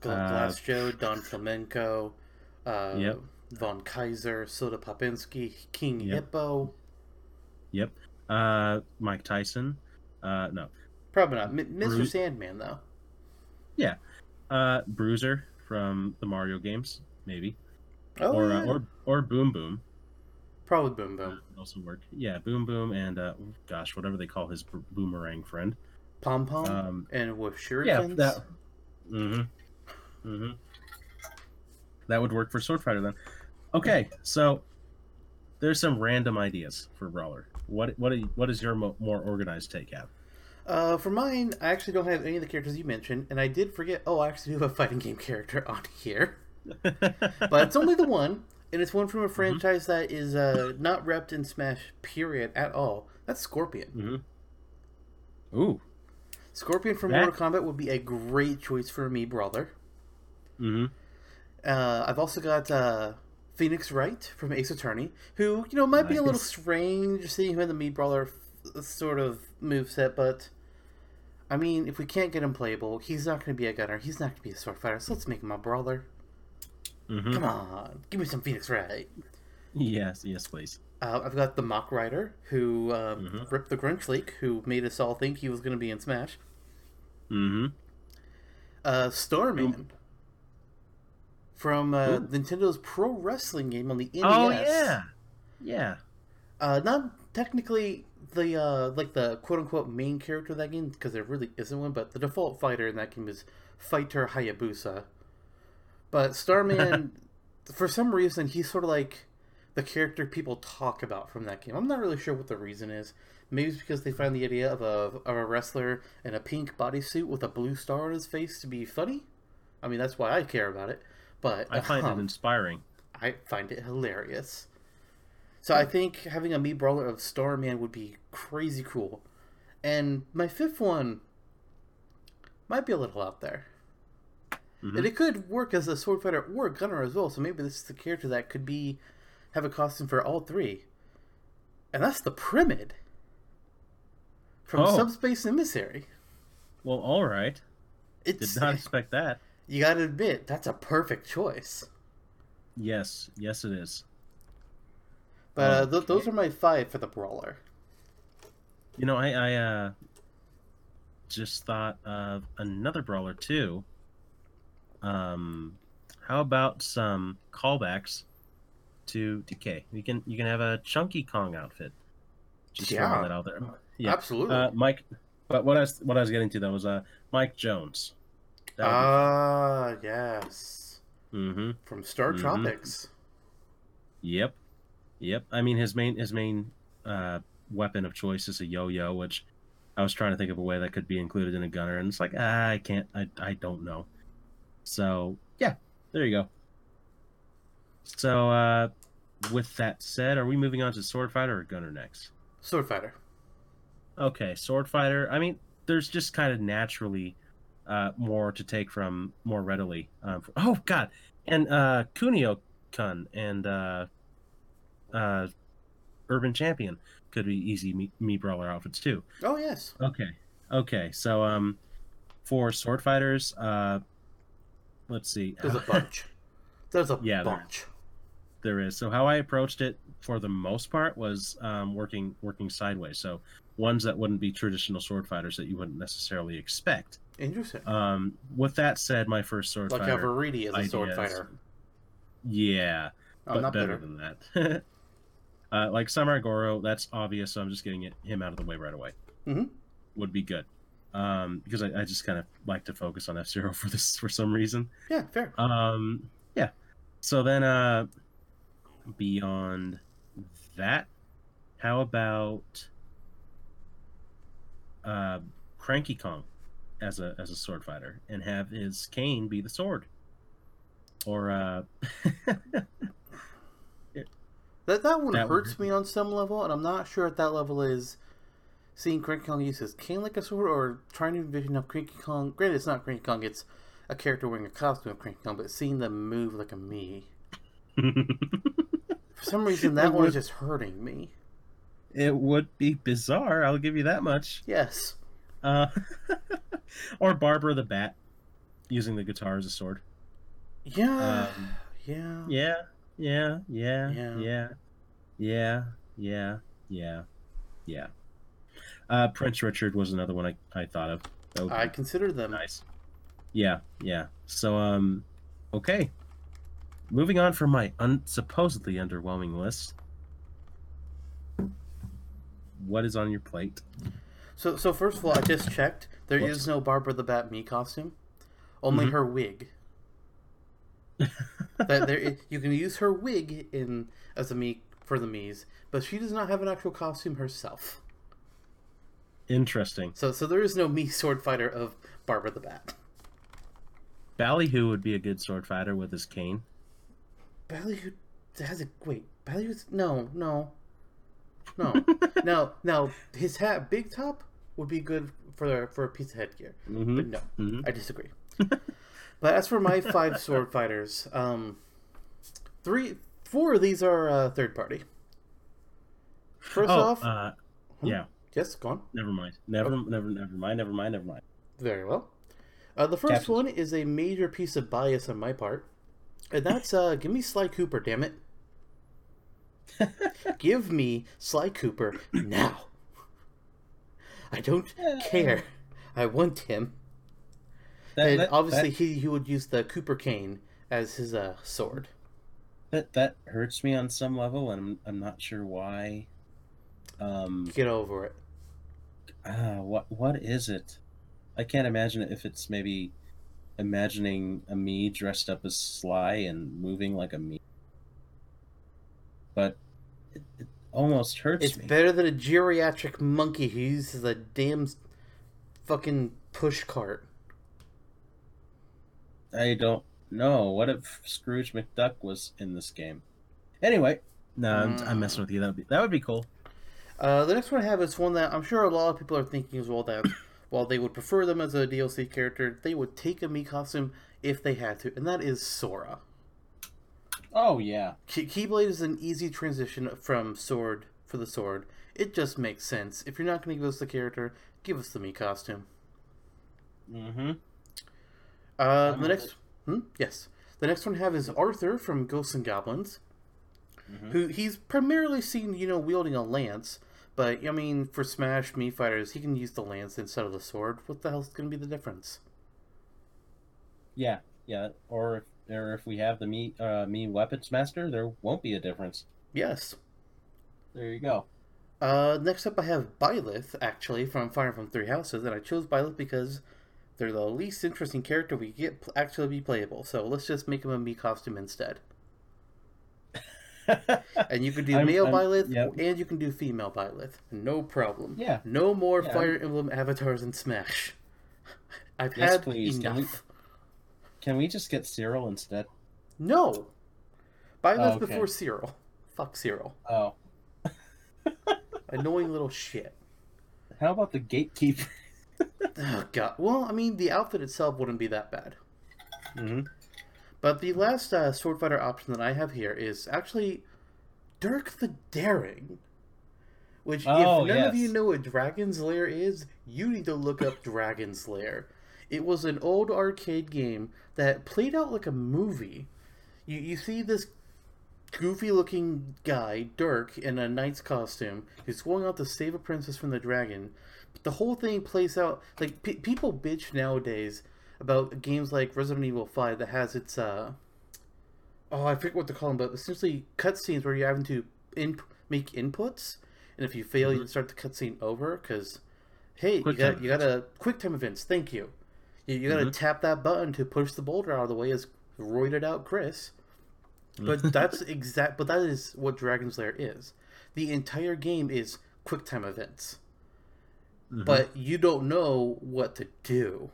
Glass uh, Joe, Don Flamenco, uh, yep. Von Kaiser, Soda Popinski, King yep. Hippo. Yep. Uh, Mike Tyson. Uh, no. Probably not. M- Mr. Bru- Sandman, though. Yeah. Uh, Bruiser from the Mario games maybe. Oh, or, yeah. uh, or or Boom Boom. Probably Boom Boom. Uh, also work. Yeah, Boom Boom and uh, gosh, whatever they call his b- boomerang friend. Pom Pom um, and with shurikens. Yeah, that. Mm-hmm. Mm-hmm. That would work for Sword Fighter then. Okay, so there's some random ideas for Brawler. What what what is your mo- more organized take have? Uh, for mine, I actually don't have any of the characters you mentioned, and I did forget. Oh, I actually do have a fighting game character on here, but it's only the one, and it's one from a mm-hmm. franchise mm-hmm. that is uh, not repped in Smash period at all. That's Scorpion. Mm-hmm. Ooh, Scorpion from that... Mortal Kombat would be a great choice for me, brother. Mm-hmm. Uh, I've also got uh, Phoenix Wright from Ace Attorney, who you know might nice. be a little strange seeing him in the Mii Brawler sort of move set, but I mean, if we can't get him playable, he's not going to be a gunner. He's not going to be a sword fighter. So let's make him a brawler. Mm-hmm. Come on, give me some Phoenix Wright. Yes, yes, please. Uh, I've got the Mach Rider, who um, mm-hmm. ripped the Grunch Leak, who made us all think he was going to be in Smash. Mm-hmm. Uh, Starman from uh, Nintendo's Pro Wrestling game on the NES. Oh yeah, yeah. Uh, not technically the uh like the quote unquote main character of that game because there really isn't one, but the default fighter in that game is Fighter Hayabusa. But Starman, for some reason, he's sort of like the character people talk about from that game. I'm not really sure what the reason is. Maybe it's because they find the idea of a of a wrestler in a pink bodysuit with a blue star on his face to be funny. I mean, that's why I care about it. But I find um, it inspiring. I find it hilarious. So I think having a Mii brawler of Starman would be crazy cool. And my fifth one might be a little out there. Mhm. And it could work as a sword fighter or a gunner as well. So maybe this is the character that could be have a costume for all three. And that's the Primid from Oh. Subspace Emissary. Well, all right. It's Did not expect that. you got to admit that's a perfect choice. Yes, yes, it is. But uh, th- those are my five for the brawler. You know, I, I uh, just thought of another brawler too. Um, how about some callbacks to DK? You can you can have a Chunky Kong outfit. Just Yeah. that out there. Yeah, Absolutely. uh, Mike. But what I was what I was getting to though was uh Mike Jones. Ah, yes. mm-hmm. From Star Mhm. Tropics. Yep. Yep. I mean his main his main uh weapon of choice is a yo-yo, which I was trying to think of a way that could be included in a gunner, and it's like ah, I can't. I I don't know. So yeah, there you go. So uh, with that said, are we moving on to sword fighter or gunner next? Sword Fighter. Okay, sword fighter. I mean, there's just kind of naturally uh, more to take from more readily. Um, oh God, and uh, Kunio Kun and uh, uh, Urban Champion could be easy Mii, Mii brawler outfits too. Oh, yes. Okay, okay. So um, for sword fighters, uh, let's see. There's a bunch. There's a Yeah, there- bunch. there is. So how I approached it for the most part was um, working working sideways. So ones that wouldn't be traditional sword fighters that you wouldn't necessarily expect. Interesting. Um, with that said, my first sword fighter. like fighter, Averiti as a sword fighter. yeah, Oh, but not better than that. uh, like Samurai Goro, that's obvious. So I'm just getting it, him out of the way right away. Mhm. Would be good. Um, because I, I just kind of like to focus on F Zero for this for some reason. Yeah, fair. Um, yeah. So then, uh, beyond that, how about uh, Cranky Kong as a as a sword fighter and have his cane be the sword, or uh, That that one That hurts me on some level, and I'm not sure if that level is seeing Cranky Kong use his cane like a sword, or trying to envision of Cranky Kong. Granted, it's not Cranky Kong; it's a character wearing a costume of Cranky Kong, but seeing them move like a Mii. For some reason, that It one is just hurting me. it would be bizarre. I'll give you that much. Yes. Uh, or Barbara the Bat using the guitar as a sword. Yeah. Um, yeah. Yeah, yeah, yeah, Yeah. yeah, yeah, yeah, yeah, yeah. Uh, Prince Richard was another one I, I thought of. Be I consider them. nice. Yeah, yeah. So, um, okay. Moving on from my un- supposedly underwhelming list. What is on your plate? So, so first of all, I just checked. There is Whoops. no Barbara the Bat Mii costume. Only Mhm. her wig. that there, you can use her wig in as a Mii for the Mii's, but she does not have an actual costume herself. Interesting. So, so there is no Mii sword fighter of Barbara the Bat. Ballyhoo would be a good sword fighter with his cane. Ballyhoo has a wait. Ballyhoo's no, no, no, no, no. His hat, big top, would be good for for a piece of headgear. hmm But no, hmm I disagree. but as for my five sword fighters, um, three, four of these are uh, third party. First Oh, off, uh, Hmm? yeah. Yes, go on. Never mind. Never, Oh. never, never mind. Never mind. Never mind. Very well. Uh, the first Captain. one is a major piece of bias on my part, and that's uh, give me Sly Cooper, damn it. Give me Sly Cooper now. I don't care. I want him. That, and that- obviously, that, he, he would use the Cooper cane as his uh, sword. that, that hurts me on some level, and I'm, I'm not sure why. Um, Get over it. Uh, what what is it? I can't imagine if it's maybe imagining a Mii dressed up as Sly and moving like a Mii. But it, it almost hurts It's me. better than a geriatric monkey who uses a damn fucking push cart. I don't know. What if Scrooge McDuck was in this game? Anyway, no, I'm, I'm messing with you. That would be that would be cool. Uh, the next one I have is one that I'm sure a lot of people are thinking as well that while they would prefer them as a DLC character, they would take a Mii costume if they had to, and that is Sora. Oh yeah, Key- Keyblade is an easy transition from sword for the sword. It just makes sense. If you're not going to give us the character, give us the Mii costume. mm-hmm. Uh, the next, hmm? yes, the next one I have is Arthur from Ghosts and Goblins, Mhm. who he's primarily seen, you know, wielding a lance. But I mean, for Smash Mii fighters, he can use the lance instead of the sword. What the hell's going to be the difference? Yeah, yeah. Or if, or if we have the Mii uh, weapons master, there won't be a difference. Yes. There you go. Uh, next up, I have Byleth, actually, from Fire from Three Houses, and I chose Byleth because they're the least interesting character we get actually be playable. So let's just make him a Mii costume instead. And you can do I'm- male I'm- Byleth, yep. and you can do female Byleth. No problem. Yeah. No more Yeah, Fire Emblem avatars in Smash. I've Yes, had please. Can we- enough. Can we just get Cyril instead? No. Byleth Oh, okay. before Cyril. Fuck Cyril. Oh, Annoying little shit. how about the gatekeeper? Oh god. Well, I mean, the outfit itself wouldn't be that bad. Mm-hmm. But the last uh, sword fighter option that I have here is actually Dirk the Daring. Which, Oh, if none of you know what Dragon's Lair is, you need to look up Dragon's Lair. It was an old arcade game that played out like a movie. You, you see this goofy looking guy, Dirk, in a knight's costume, who's going out to save a princess from the dragon. But the whole thing plays out like pe people bitch nowadays about games like Resident Evil 5 that has its uh oh I forget what to call them, but essentially cutscenes where you're having to in- make inputs, and if you fail, you start the cutscene over because hey, Quick you got you got to quick time events. Thank you. You, you got to tap that button to push the boulder out of the way as roided out Chris. But that's exact. But that is what Dragon's Lair is. The entire game is quick time events Mhm. but you don't know what to do.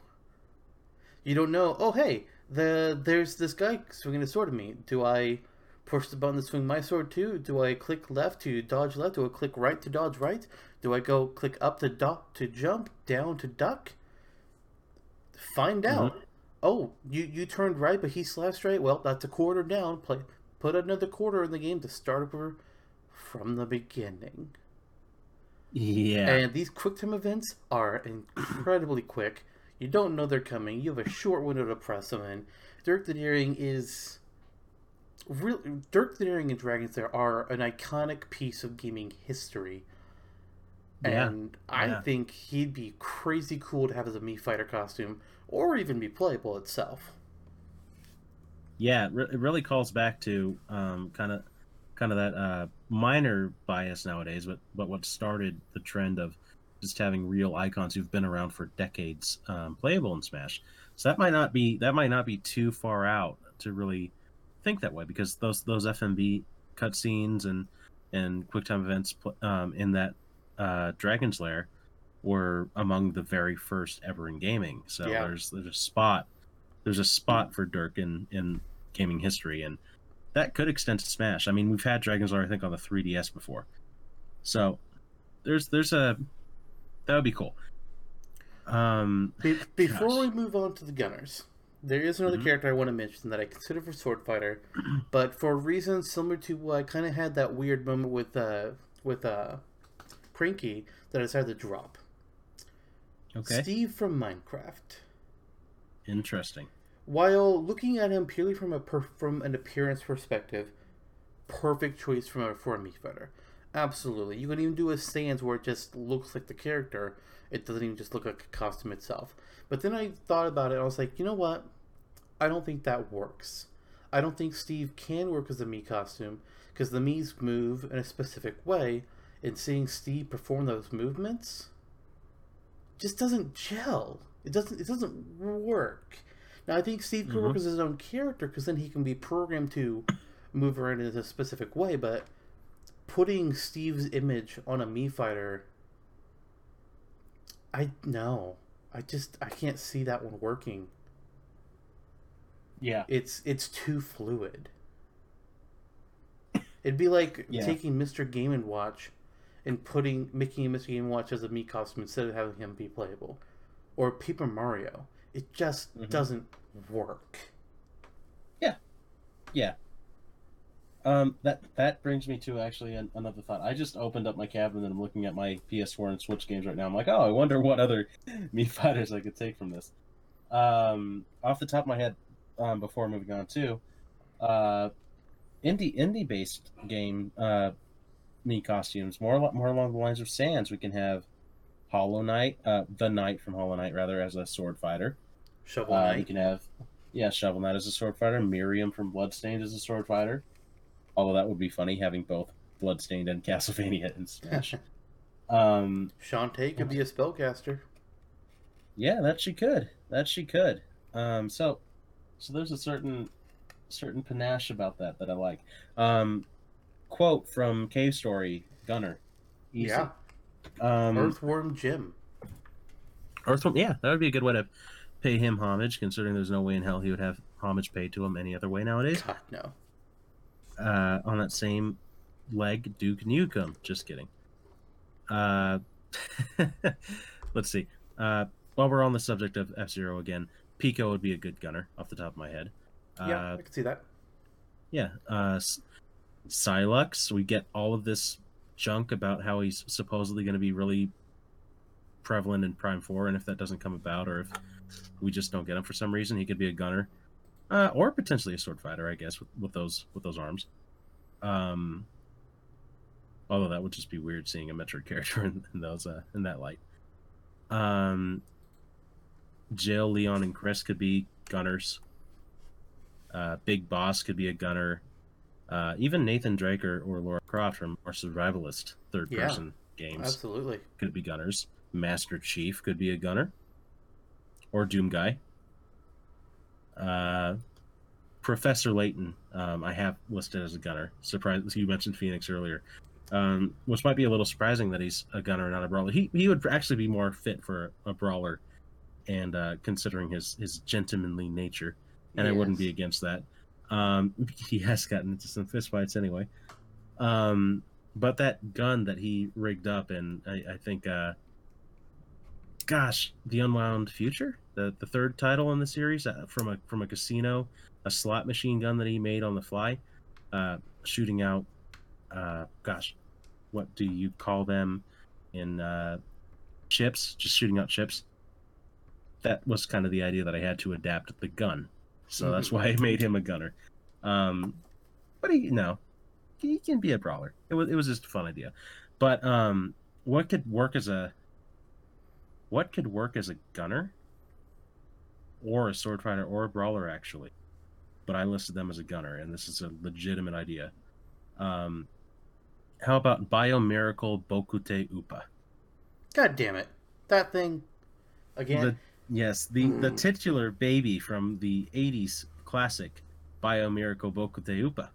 You don't know. Oh, hey, the there's this guy swinging a sword at me. Do I push the button to swing my sword too? Do I click left to dodge left? Do I click right to dodge right? Do I go click up to duck to jump, down to duck? Find mm-hmm. out. Oh, you you turned right, but he slashed right. Well, that's a quarter down. Play put another quarter in the game to start over from the beginning. yeah. And these quick time events are incredibly quick. You don't know they're coming. You have a short window to press them in. Dirk the Daring is real. Dirk the Daring and Dragon's Lair are an iconic piece of gaming history. Yeah, And I yeah. think he'd be crazy cool to have as a Mii Fighter costume, or even be playable itself. yeah, it it really calls back to um, kind of kind of that uh, minor bias nowadays, but but what started the trend of just having real icons who've been around for decades um, playable in Smash. So that might not be that might not be too far out to really think that way because those those FMV cutscenes and and QuickTime events um, in that uh, Dragon's Lair were among the very first ever in gaming. So Yeah. there's there's a spot there's a spot for Dirk in in gaming history, and that could extend to Smash. I mean, we've had Dragon's Lair I think on the 3DS before, so there's there's a that would be cool. Um, Be- before Gosh. we move on to the Gunners, there is another Mhm. character I want to mention that I consider for Sword Fighter, but for reasons similar to what I kind of had that weird moment with uh with uh Prinky that I decided to drop. okay, Steve from Minecraft. interesting. While looking at him purely from a per- from an appearance perspective, perfect choice from a, for a Mii fighter. Absolutely, you can even do a stance where it just looks like the character. It doesn't even just look like a costume itself. But then I thought about it. I was like, you know what? I don't think that works. I don't think Steve can work as a Mii costume because the Mii's move in a specific way. and seeing Steve perform those movements just doesn't gel. It doesn't. It doesn't work. Now I think Steve could work mm-hmm. as his own character because then he can be programmed to move around in a specific way. But putting Steve's image on a Mii fighter, I no, I just I can't see that one working. Yeah. It's it's too fluid. It'd be like Yeah. taking Mr. Game and Watch and putting making Mr. Game and Watch as a Mii costume instead of having him be playable, or Paper Mario. It just Mhm. doesn't work. Yeah, yeah. Um, that that brings me to actually an, another thought. I just opened up my cabinet and I'm looking at my PS4 and Switch games right now. I'm like, oh, I wonder what other Mii fighters I could take from this. Um, off the top of my head, um, before moving on to, uh, indie indie based game uh, Mii costumes more more along the lines of Sans. We can have Hollow Knight, uh, the Knight from Hollow Knight rather, as a sword fighter. Shovel Uh, Knight. you can have, yeah, Shovel Knight as a sword fighter, Miriam from Bloodstained as a sword fighter. Although that would be funny having both Bloodstained and Castlevania in Smash. um, Shantae could be a spellcaster. yeah, that she could. That she could. Um, so, so there's a certain, certain panache about that that I like. Um, quote from Cave Story, Gunner. Easy. Yeah. Um, Earthworm Jim. Earthworm, yeah, that would be a good way to pay him homage, considering there's no way in hell he would have homage paid to him any other way nowadays. God no. Uh, on that same leg, Duke Nukem. Just kidding. Uh, let's see. Uh, while we're on the subject of F Zero again, Pico would be a good gunner off the top of my head. Yeah, Uh, I can see that. yeah. Uh, Sylux, we get all of this junk about how he's supposedly going to be really prevalent in Prime 4, and if that doesn't come about, or if we just don't get him for some reason, he could be a gunner. Uh, or potentially a sword fighter, I guess, with, with those with those arms. Um, although that would just be weird seeing a Metroid character in, in those uh, in that light. Um, Jill, Leon, and Chris could be gunners. Uh, Big Boss could be a gunner. Uh, even Nathan Drake or, or Laura Croft from our survivalist third person games Absolutely. could be gunners. Master Chief could be a gunner. Or Doom Guy. Uh, Professor Layton, um, I have listed as a gunner. Surprise! You mentioned Phoenix earlier, um, which might be a little surprising that he's a gunner, and not a brawler. He he would actually be more fit for a brawler, and uh, considering his his gentlemanly nature, and I wouldn't be against that. Um, he has gotten into some fistfights anyway. Um, but that gun that he rigged up, and I, I think, uh, gosh, the Unwound Future, the the third title in the series uh, from a from a casino, a slot machine gun that he made on the fly, uh, shooting out, uh, gosh, what do you call them in uh, chips? Just shooting out chips. That was kind of the idea that I had to adapt the gun, so that's why I made him a gunner. Um, but he no, he can be a brawler. It was it was just a fun idea. But um, what could work as a what could work as a gunner or a sword fighter or a brawler actually? But I listed them as a gunner, and this is a legitimate idea. Um, how about Biomiracle Bokutte Upa? God damn it. That thing again. The, yes, the the Mm. titular baby from the '80s classic Biomiracle Bokutte Upa.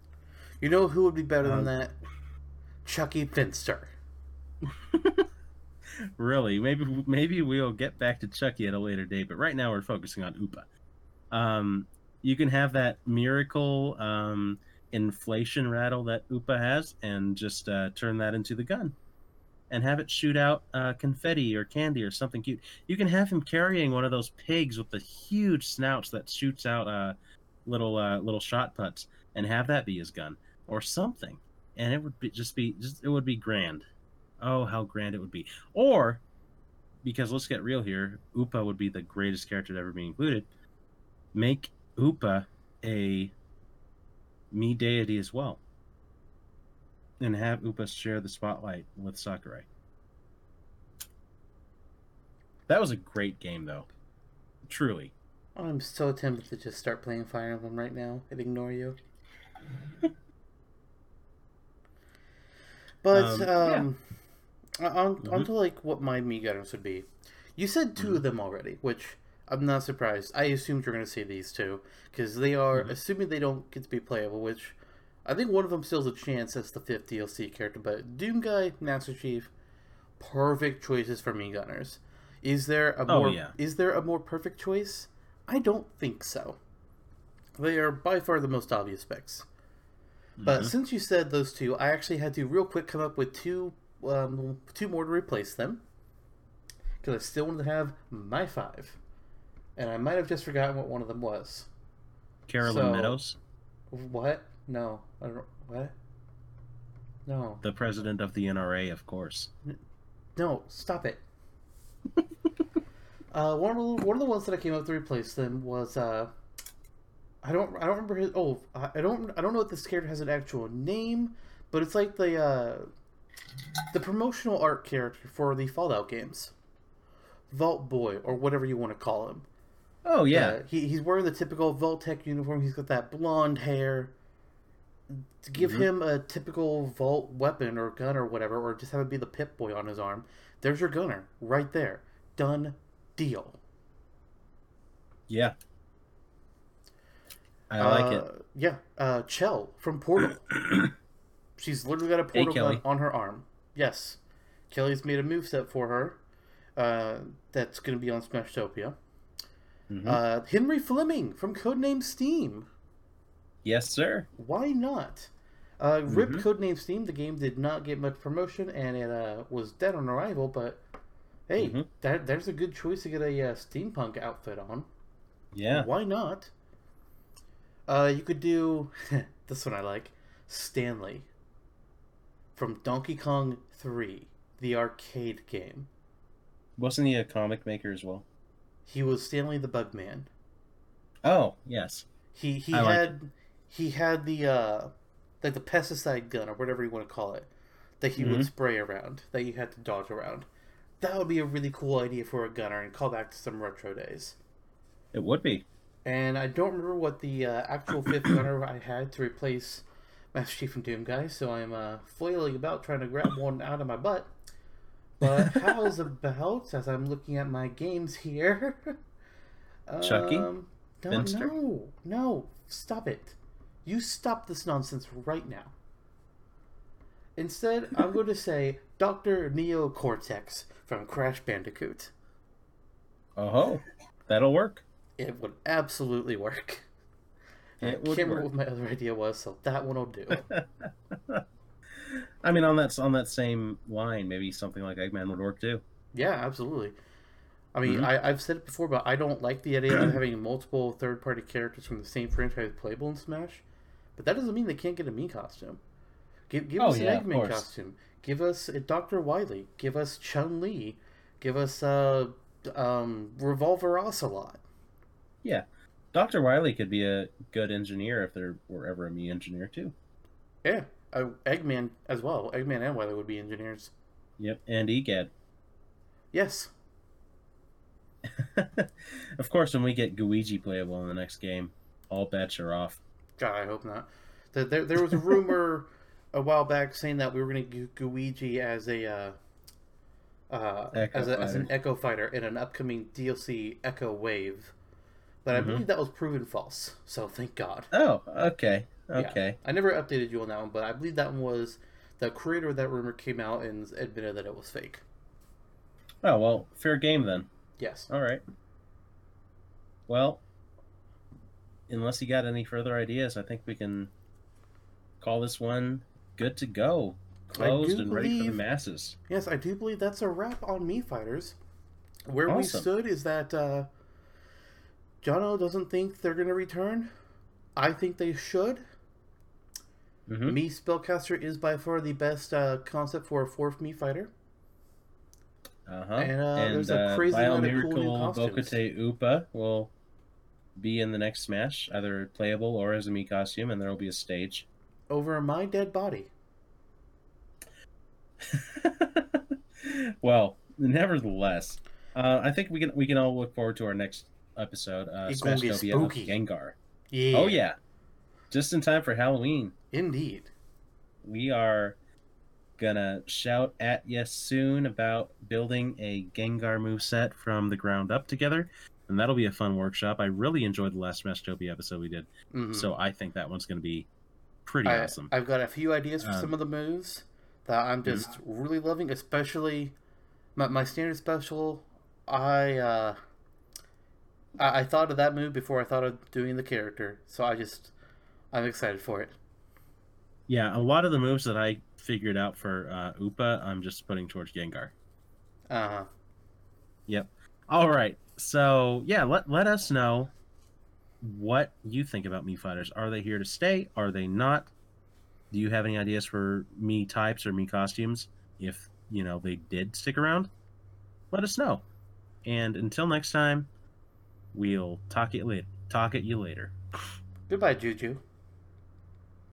You know who would be better Um, than that? Chuckie Finster. really? Maybe maybe we'll get back to chuckie at a later date but right now we're focusing on upa um you can have that miracle um inflation rattle that upa has and just uh, turn that into the gun and have it shoot out uh, confetti or candy or something cute. You can have him carrying one of those pigs with the huge snouts that shoots out uh, little uh, little shot putts and have that be his gun or something. And it would be just be just it would be grand Oh, how grand it would be. Or, because let's get real here, Upa would be the greatest character to ever be included. Make Upa a Mii deity as well. And have Upa share the spotlight with Sakurai. That was a great game, though. Truly. I'm so tempted to just start playing Fire Emblem right now and ignore you. But Um, um, on Mhm. onto like what my Mii Gunners would be. You said 2 of them already, which I'm not surprised. I assumed you're going to say these two because they are Mhm. assuming they don't get to be playable, which I think one of them still has a chance as the fifth DLC character. But Doom Guy, Master Chief, perfect choices for Mii Gunners. Is there a Oh, more yeah. is there a more perfect choice? I don't think so. They are by far the most obvious picks. But Mhm. since you said those two, I actually had to real quick come up with two, um, two more to replace them, because I still wanted to have my five, and I might have just forgotten what one of them was. Carolyn so- Meadows, What? No, I don't. What? No, the president of the NRA, of course. no, stop it. uh, one of the, one of the ones that I came up to replace them was uh, I don't I don't remember his. Oh, I I don't I don't know if this character has an actual name, but it's like the uh, the promotional art character for the Fallout games, Vault Boy or whatever you want to call him. Oh yeah, Uh, he, he's wearing the typical Vault-Tec uniform. He's got that blonde hair. To give Mhm. him a typical Vault weapon or gun or whatever, or just have it be the Pip Boy on his arm. There's your gunner right there. Done deal. yeah. I like it. Uh, Yeah, uh, Chell from Portal. She's literally got a portal Kelly. gun on her arm. Yes, Kelly's made a moveset for her. Uh, that's going to be on Smashtopia. Mhm. Uh, Henry Fleming from Codename Steam. yes, sir. Why not? Uh, Rip Mhm. Codename Steam. The game did not get much promotion, and it uh, was dead on arrival. But hey, Mhm. that there's a good choice to get a uh, steampunk outfit on. Yeah. Why not? Uh, you could do this one I like. Stanley from Donkey Kong Three, the arcade game. Wasn't he a comic maker as well? He was Stanley the Bugman. Oh yes. He he I like had he had the uh like the pesticide gun or whatever you want to call it that he would Mhm. spray around that you had to dodge around. That would be a really cool idea for a gunner and call back to some retro days. It would be. And I don't remember what the uh, actual fifth gunner I had to replace Master Chief and Doom guy, so I'm uh, flailing about trying to grab one out of my butt. But how's about as I'm looking at my games here? Chuckie? Um, no, Finster? no, no, stop it! You stop this nonsense right now. Instead, I'm going to say Doctor Neo Cortex from Crash Bandicoot. Oh, uh-huh. that'll work. It would absolutely work. I can't remember what my other idea was, so that one will do. I mean, on that on that same line, maybe something like Eggman would work too. yeah, absolutely. I mean, Mhm. I, I've said it before, but I don't like the idea of having multiple third-party characters from the same franchise playable in Smash. But that doesn't mean they can't get a Mii costume. Give, give Oh, us yeah, an Eggman costume. Give us a Dr. Wily. Give us Chun Li. Give us a uh, um, Revolver Ocelot. Doctor Wily could be a good engineer if there were ever a Mii engineer too. Yeah, uh, Eggman as well. Eggman and Wily would be engineers. Yep, and Egad. Yes. of course, when we get Guiji playable in the next game, all bets are off. God, I hope not. There, there, there was a rumor a while back saying that we were going to get Guiji as a uh, uh, as, a, as an. Echo fighter in an upcoming DLC Echo Wave, but I Mhm. believe that was proven false. So thank God. Oh, okay, Yeah. okay. I never updated you on that one, but I believe that one was the creator of that rumor came out and admitted that it was fake. Oh well, fair game then. Yes. All right. Well, unless you got any further ideas, I think we can call this one good to go, closed and ready for the masses. Yes, I do believe that's a wrap on Mii Fighters. Where we stood is that uh, Jono doesn't think they're going to return. I think they should. hmm Mii Spellcaster is by far the best uh, concept for a fourth Mii Fighter. Uh-huh. And, uh, and there's a uh, crazy Bio amount of cool new costumes. Bokutte Upa will be in the next Smash, either playable or as a Mii costume, and there will be a stage. Over my dead body. well, nevertheless, uh, I think we can we can all look forward to our next episode, uh, It's gonna get Smashtopia of spooky. Gengar. Yeah. Oh yeah, just in time for Halloween. Indeed. We are gonna shout at you soon about building a Gengar move set from the ground up together, and that'll be a fun workshop. I really enjoyed the last Smashtopia episode we did, Mhm. so I think that one's gonna be pretty I, awesome. I've got a few ideas for Um, some of the moves that I'm just really loving, especially my, my standard special. I, uh, I I thought of that move before I thought of doing the character, so I just I'm excited for it. yeah, a lot of the moves that I figured out for uh, Upa, I'm just putting towards Gengar. Uh huh. Yep. All right. So yeah, let let us know what you think about Mii fighters. Are they here to stay? Are they not? Do you have any ideas for Mii types or Mii costumes? If you know they did stick around, let us know. And until next time, we'll talk at later. Talk at you later. Goodbye, Juju.